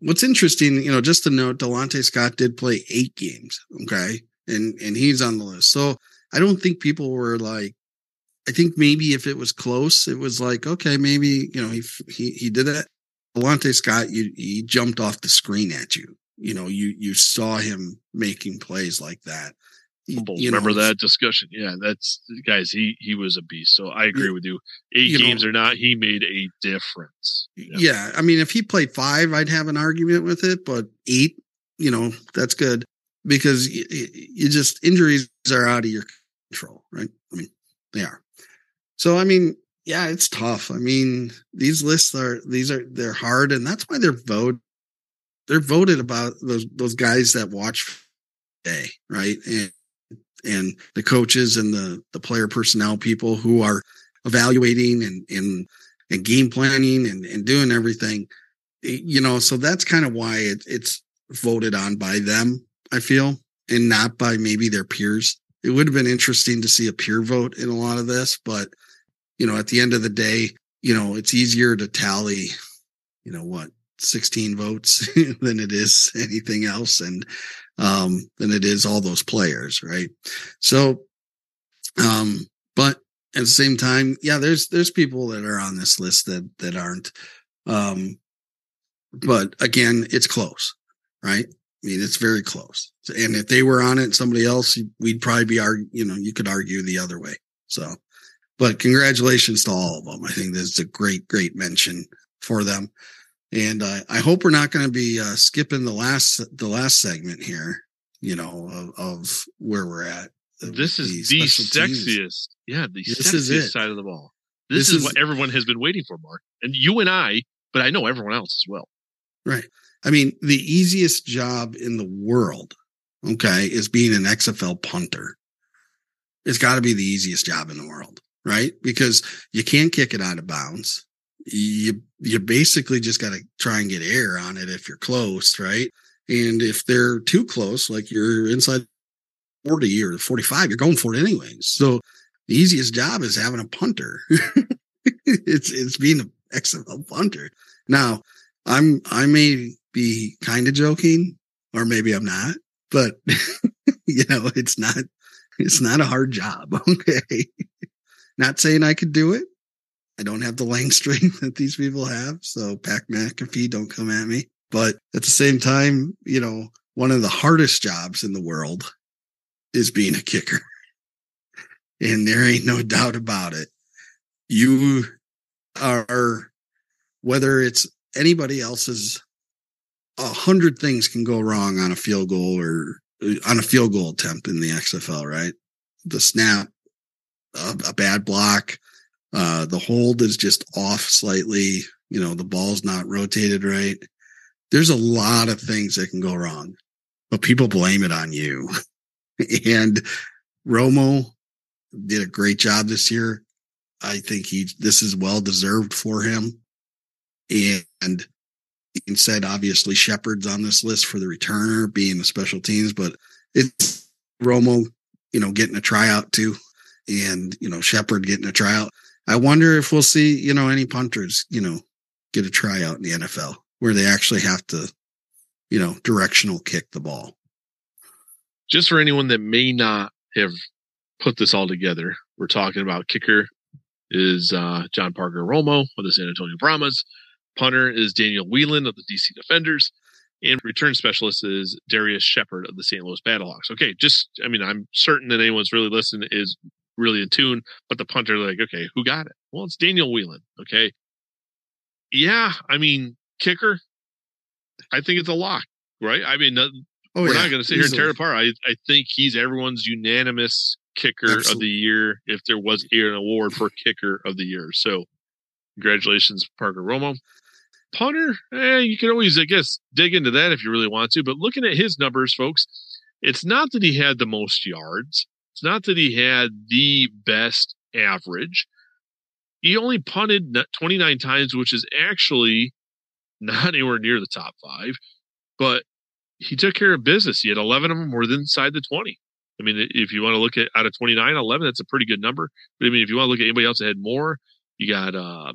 E: what's interesting, you know, just to note, Delonte Scott did play eight games. Okay. And, and he's on the list. So I don't think people were like, I think maybe if it was close, it was like, okay, maybe, you know, he, he, he did that. Delonte Scott, you, he jumped off the screen at you. You know, you, you saw him making plays like that. You, you
B: Remember
E: know,
B: that discussion? Yeah, that's guys. He he was a beast. So I agree
E: Yeah.
B: with you. Eight
E: You know-
B: games or not, he made a difference.
E: Yeah. I mean, if he played five, I'd have an argument with it, but eight, you know, that's good because you, you just injuries are out of your control, right? I mean, they are. So, I mean, yeah, it's tough. I mean, these lists are, these are, they're hard and that's why they're voted. They're voted about those, those guys that watch day, right? And, and the coaches and the, the player personnel people who are evaluating and, and, and game planning and, and doing everything, you know, so that's kind of why it, it's voted on by them, I feel, and not by maybe their peers. It would have been interesting to see a peer vote in a lot of this, but you know, at the end of the day, you know, it's easier to tally, you know, what, 16 votes (laughs) than it is anything else. And, um, than it is all those players. Right. So, um, but at the same time, yeah, there's, there's people that are on this list that, that aren't, um, but again, it's close, right? I mean, it's very close. And if they were on it, somebody else, we'd probably be argue, you know, you could argue the other way. So, but congratulations to all of them. I think this is a great, great mention for them. And uh, I hope we're not going to be uh, skipping the last, the last segment here, you know, of, of where we're at.
B: This is the
E: special teams.
B: sexiest. Yeah, the
E: This
B: sexiest side of the ball. This,
E: This
B: is,
E: is-
B: what everyone has been waiting for, Mark, and you and I. But I know everyone else as well.
E: Right. I mean, the easiest job in the world, okay, is being an XFL punter. It's got to be the easiest job in the world, right? Because you can't kick it out of bounds. You you basically just got to try and get air on it if you're close, right? And if they're too close, like you're inside 40 or 45, you're going for it anyways. So the easiest job is having a punter. (laughs) it's it's being an XFL punter. Now, I'm I may be kind of joking, or maybe I'm not, but (laughs) you know, it's not it's not a hard job. (laughs) Okay. not saying I could do it. I don't have the length (laughs) strength that these people have. So Pat McAfee, don't come at me. But at the same time, you know, one of the hardest jobs in the world is being a kicker. And there ain't no doubt about it. You are whether it's anybody else's a hundred things can go wrong on a field goal or uh, on a field goal attempt in the XFL, right? The snap, a, a bad block, uh, the hold is just off slightly. You know, the ball's not rotated right. There's a lot of things that can go wrong, but people blame it on you. (laughs) and Romo did a great job this year. I think he, this is well deserved for him. And being said, obviously Shepherd's on this list for the returner being the special teams, but it's Romo, you know, getting a tryout too. And, you know, Shepherd getting a tryout. I wonder if we'll see, you know, any punters, you know, get a tryout in the NFL where they actually have to, you know, directional kick the ball.
B: Just for anyone that may not have put this all together, we're talking about kicker is uh, John Parker Romo of the San Antonio Brahmas. Punter is Daniel Whelan of the DC Defenders. And return specialist is Darrius Shepherd of the St. Louis Battlehawks. Okay, just, I mean, I'm certain that anyone's really listening is really in tune, but the punter, like, okay, who got it? Well, it's Daniel Whelan. Okay. Yeah, I mean, kicker, I think it's a lock, right? I mean, no-
E: Oh,
B: we're
E: yeah,
B: not going to sit here and tear it apart. I, I think he's everyone's unanimous kicker of the year if there was an award for kicker of the year. So, congratulations, Parker Romo. Punter, eh, you can always, I guess, dig into that if you really want to. But looking at his numbers, folks, it's not that he had the most yards. It's not that he had the best average. He only punted 29 times, which is actually not (laughs) anywhere near the top five. But he took care of business. He had 11 of them were inside the 20. I mean, if you want to look at out of 29, 11, that's a pretty good number. But I mean, if you want to look at anybody else that had more, you got uh,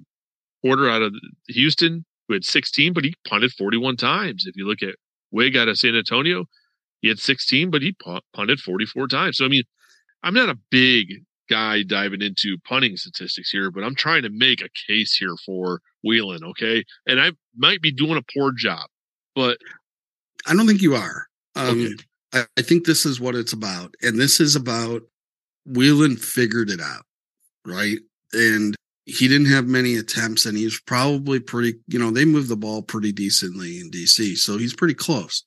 B: Porter out of Houston. Who had 16, but he punted 41 times. If you look at Wing out of San Antonio, he had 16, but he punted 44 times. So, I mean, I'm not a big guy diving into punting statistics here, but I'm trying to make a case here for Whelan, okay? And I might be doing a poor job, but
E: I don't think you are. Um,
B: Okay.
E: I, I think this is what it's about. And this is about Whelan figured it out, right? And he didn't have many attempts and he's probably pretty, you know, they move the ball pretty decently in DC. So he's pretty close.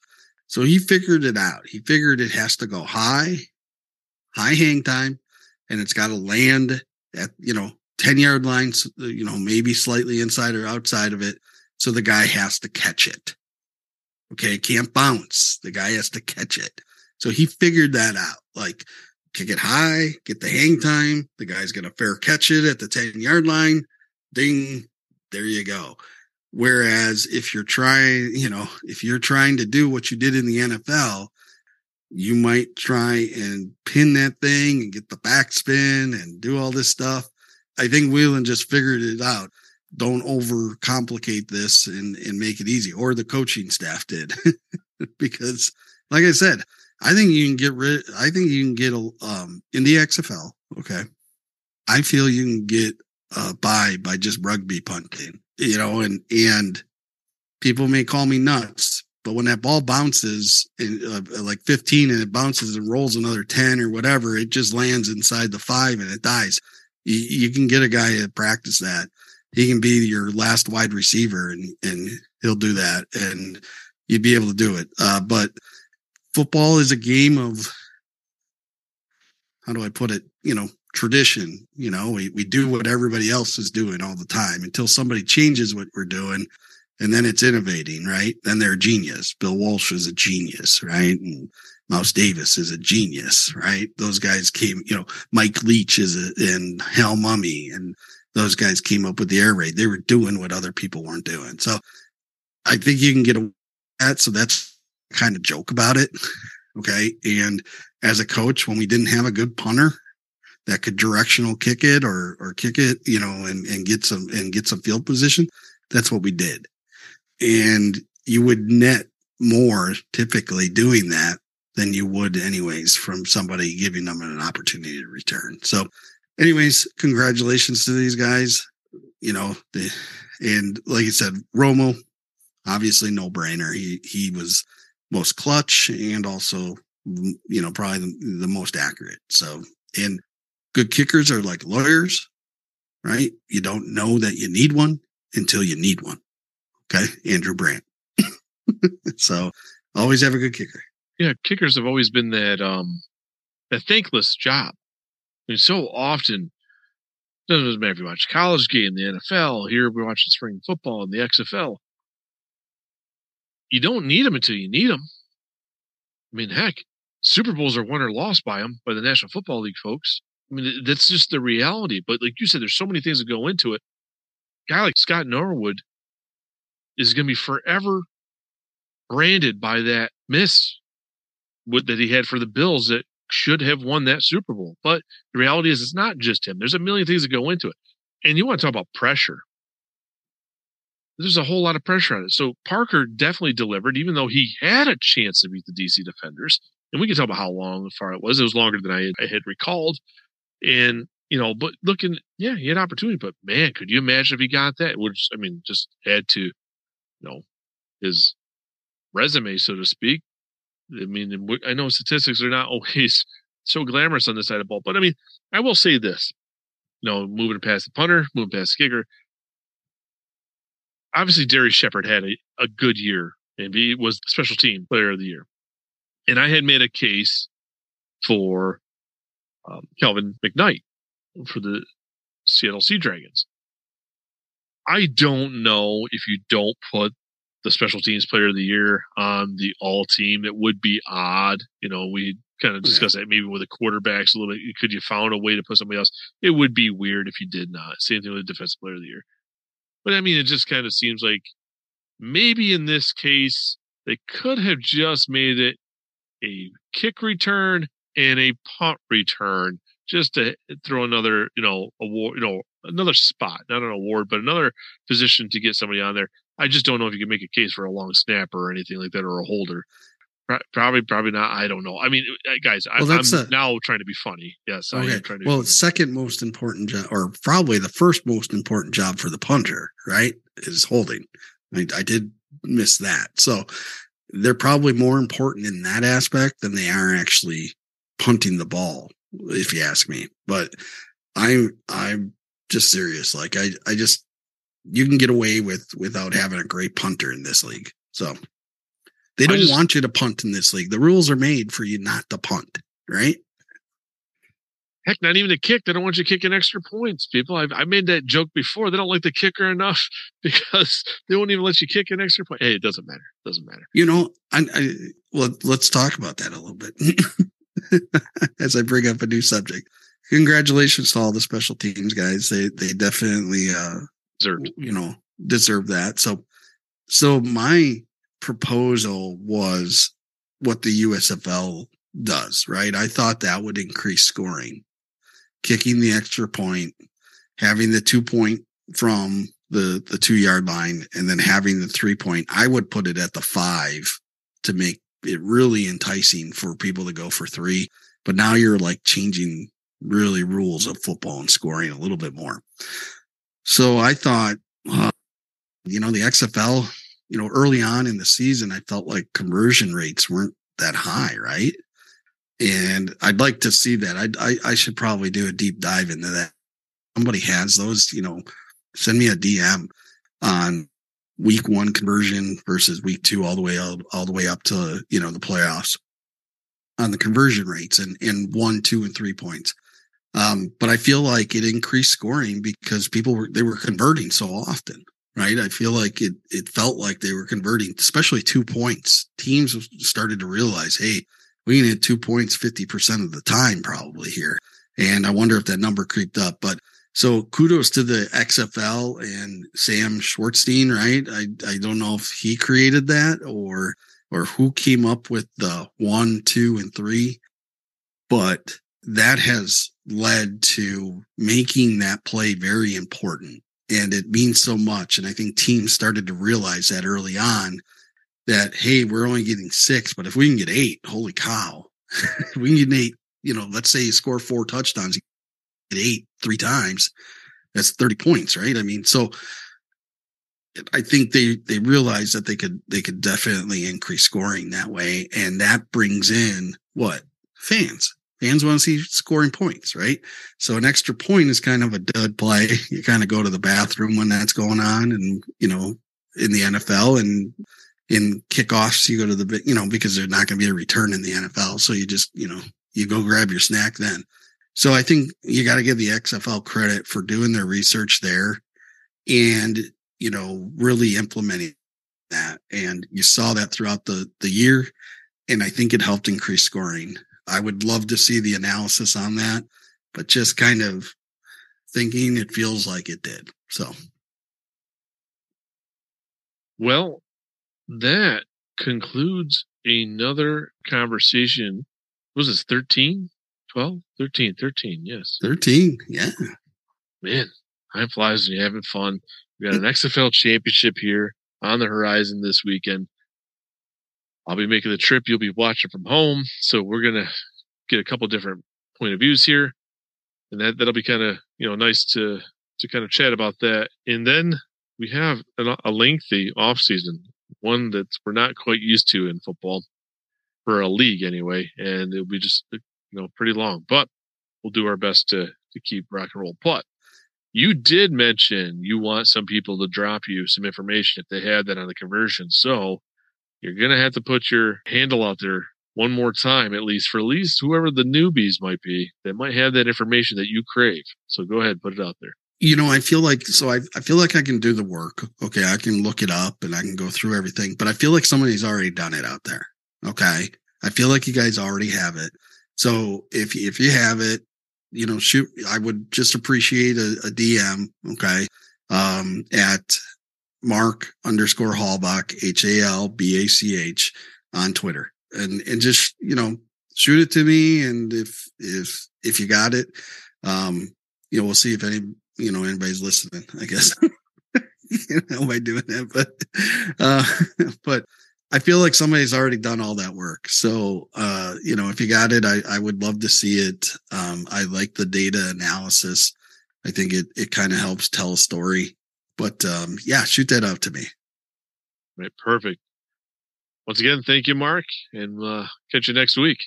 E: So he figured it out. He figured it has to go high, high hang time, and it's got to land at, you know, 10 yard lines, you know, maybe slightly inside or outside of it. So the guy has to catch it. Okay. Can't bounce. The guy has to catch it. So he figured that out. Like, kick it high, get the hang time. The guy's going to fair catch it at the 10 yard line. Ding. There you go. Whereas if you're trying, you know, if you're trying to do what you did in the NFL, you might try and pin that thing and get the backspin and do all this stuff. I think Whelan just figured it out. Don't overcomplicate this and, and make it easy, or the coaching staff did. (laughs) because, like I said, I think you can get rid. I think you can get a um in the XFL. Okay, I feel you can get uh by by just rugby punting. You know, and and people may call me nuts, but when that ball bounces in, uh, like 15 and it bounces and rolls another 10 or whatever, it just lands inside the five and it dies. You, you can get a guy to practice that. He can be your last wide receiver and and he'll do that and you'd be able to do it. Uh, but football is a game of how do I put it? You know, tradition. You know, we, we do what everybody else is doing all the time until somebody changes what we're doing. And then it's innovating, right? Then they're a genius. Bill Walsh is a genius, right? And Mouse Davis is a genius, right? Those guys came, you know, Mike Leach is a, and Hal Mumme and those guys came up with the air raid. They were doing what other people weren't doing. So I think you can get a that. So that's kind of joke about it. Okay. And as a coach, when we didn't have a good punter that could directional kick it or, or kick it, you know, and, and get some, and get some field position, that's what we did. And you would net more typically doing that than you would anyways from somebody giving them an opportunity to return. So anyways, congratulations to these guys. You know, the, and like I said, Romo, obviously no brainer. He, he was, most clutch and also you know probably the, the, most accurate. So and good kickers are like lawyers right? You don't know that you need one until you need one okay? Andrew Brandt. (laughs) So always have a good kicker.
B: Yeah kickers have always been that um that thankless job. I mean, so often doesn't matter if you watch college game the nfl here we're watching spring football and the xfl you don't need them until you need them. I mean, heck, Super Bowls are won or lost by them by the National Football League folks. I mean, that's just the reality. But like you said, there's so many things that go into it. A guy like Scott Norwood is going to be forever branded by that miss that he had for the Bills that should have won that Super Bowl. But the reality is, it's not just him. There's a million things that go into it. And you want to talk about pressure there's a whole lot of pressure on it. So Parker definitely delivered, even though he had a chance to beat the DC defenders. And we can talk about how long far it was. It was longer than I had, I had recalled. And, you know, but looking, yeah, he had opportunity, but man, could you imagine if he got that? Which, I mean, just add to, you know, his resume, so to speak. I mean, I know statistics are not (laughs) always so glamorous on this side of the ball, but I mean, I will say this, you know, moving past the punter, moving past the kicker, obviously Darrius Shepherd had a, a good year and he was special team player of the year. And I had made a case for um, Kelvin McKnight for the Seattle Sea Dragons. I don't know if you don't put the special teams player of the year on the all team. It would be odd. You know, we kind of discussed yeah. that maybe with the quarterbacks a little bit. Could you found a way to put somebody else? It would be weird if you did not. Same thing with the defensive player of the year. But I mean, it just kind of seems like maybe in this case, they could have just made it a kick return and a punt return just to throw another, you know, award, you know, another spot, not an award, but another position to get somebody on there. I just don't know if you can make a case for a long snapper or anything like that or a holder. Pro- Probably, probably not. I don't know. I mean, uh, guys, I,
E: Well,
B: I'm
E: a-
B: now trying to be funny. Yes, I
E: Okay.
B: am trying to. Be
E: Well, second most important job, or probably the first most important job for the punter, right, is holding. I, I did miss that. So they're probably more important in that aspect than they are actually punting the ball, if you ask me. But I'm I'm just serious. Like I I just you can get away with without having a great punter in this league. So they don't
B: just-
E: want you to punt in this league. The rules are made for you not to punt, right?
B: Heck, not even a kick. They don't want you kicking extra points, people. I've, I made that joke before. They don't like the kicker enough (laughs) because they won't even let you kick an extra point. Hey, it doesn't matter. It doesn't matter.
E: You know, I, I well, let's talk about that a little bit (laughs) as I bring up a new subject. Congratulations to all the special teams guys. They they definitely uh
B: Deserved.
E: you know deserve that. So so my proposal was what the USFL does, right? I thought that would increase scoring, kicking the extra point, having the two point from the the two yard line, and then having the three point. I would put it at the five to make it really enticing for people to go for three. But now you're like changing really rules of football and scoring a little bit more. So I thought, uh, you know, the XFL, you know, early on in the season, I felt like conversion rates weren't that high, right? And I'd like to see that. I, I I should probably do a deep dive into that. Somebody has those, you know, send me a DM on week one conversion versus week two, all the way all, the way up to you know the playoffs on the conversion rates and and one, two, and three points. Um, but I feel like it increased scoring because people were they were converting so often, right? I feel like it it felt like they were converting, especially two points. Teams started to realize, hey, we hit two points fifty percent of the time probably here, and I wonder if that number creeped up. But so kudos to the XFL and Sam Schwartzstein, right? I I don't know if he created that or or who came up with the one, two, and three, but that has led to making that play very important. And it means so much. And I think teams started to realize that early on that, hey, we're only getting six, but if we can get eight, holy cow, (laughs) we can get eight, you know, let's say you score four touchdowns, get eight three times, that's 30 points, right? I mean, so I think they they realized that they could they could definitely increase scoring that way, and that brings in what fans. Fans want to see scoring points, right? So an extra point is kind of a dud play. (laughs) You kind of go to the bathroom when that's going on, and you know, in the NFL and in kickoffs, you go to the you know because there's not going to be a return in the NFL, so you just you know you go grab your snack then. So I think you got to give the XFL credit for doing their research there, and you know, really implementing that. And you saw that throughout the, the year. And I think it helped increase scoring. I would love to see the analysis on that, but just kind of thinking it feels like it did. So
B: Well, that concludes another conversation. Was this 13, 12, 13, 13? Yes.
E: 13. Yeah.
B: Man, time flies when you're having fun. We got an XFL championship here on the horizon this weekend. I'll be making the trip. You'll be watching from home. So we're going to get a couple different point of views here. And that, that'll be kind of, you know, nice to, to kind of chat about that. And then we have an, a lengthy off season, one that we're not quite used to in football for a league anyway. And it'll be just, you know, pretty long, but we'll do our best to, to keep rock and roll. But you did mention you want some people to drop you some information if they had that on the conversion. So you're going to have to put your handle out there one more time, at least for at least whoever the newbies might be that might have that information that you crave. So go ahead, put it out there.
E: You know, I feel like, so I, I feel like I can do the work. Okay. I can look it up and I can go through everything, but I feel like somebody's already done it out there. Okay. I feel like you guys already have it. So if, if you have it, you know, shoot, I would just appreciate a, a DM. Okay. Um, at Mark underscore Halbach, H A L B A C H on Twitter and, and just, you know, shoot it to me. And if, if, if you got it, um, you know, we'll see if any, you know, anybody's listening, I guess. (laughs) you know, by doing that, but, uh, (laughs) but I feel like somebody's already done all that work. So, uh, you know, if you got it, I, I would love to see it. Um, I like the data analysis. I think it, it kind of helps tell a story, but, um, yeah, shoot that out to me.
B: Right. Perfect. Once again, thank you, Mark, and uh, catch you next week.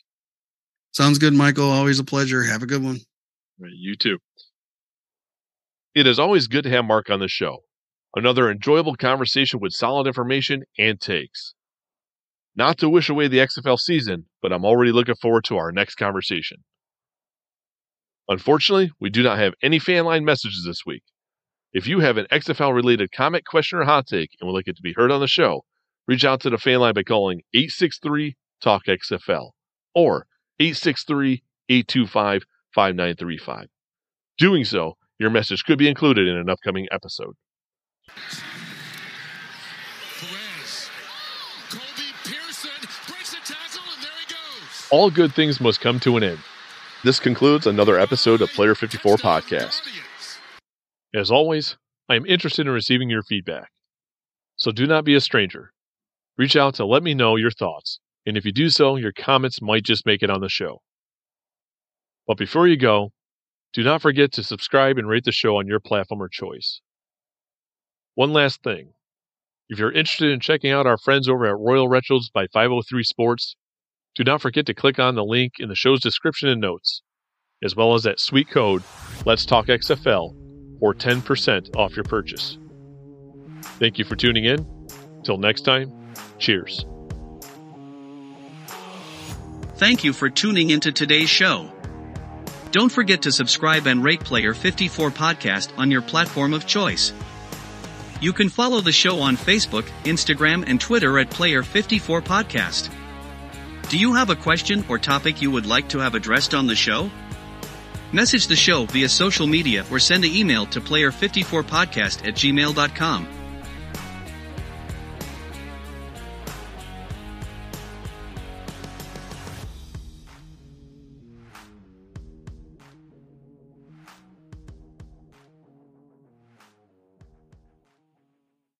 E: Sounds good, Michael. Always a pleasure. Have a good one.
B: Right, you too. It is always good to have Mark on the show. Another enjoyable conversation with solid information and takes. Not to wish away the XFL season, but I'm already looking forward to our next conversation. Unfortunately, we do not have any fan line messages this week. If you have an XFL related comment, question, or hot take and would like it to be heard on the show, reach out to the fan line by calling 863 Talk XFL or 863 825 5935. Doing so, your message could be included in an upcoming episode.
F: Perez. Colby Pearson breaks the tackle, and there he goes.
B: All good things must come to an end. This concludes another episode of Player 54 Podcast. As always, I am interested in receiving your feedback. So do not be a stranger. Reach out to let me know your thoughts, and if you do so, your comments might just make it on the show. But before you go, do not forget to subscribe and rate the show on your platform of choice. One last thing. If you're interested in checking out our friends over at Royal Retros by 503 Sports, do not forget to click on the link in the show's description and notes, as well as that sweet code, Let's Talk XFL, for 10% off your purchase. Thank you for tuning in. Till next time, cheers.
A: Thank you for tuning into today's show. Don't forget to subscribe and rate Player 54 Podcast on your platform of choice. You can follow the show on Facebook, Instagram, and Twitter at Player 54 Podcast. Do you have a question or topic you would like to have addressed on the show? Message the show via social media or send an email to player54podcast at gmail.com.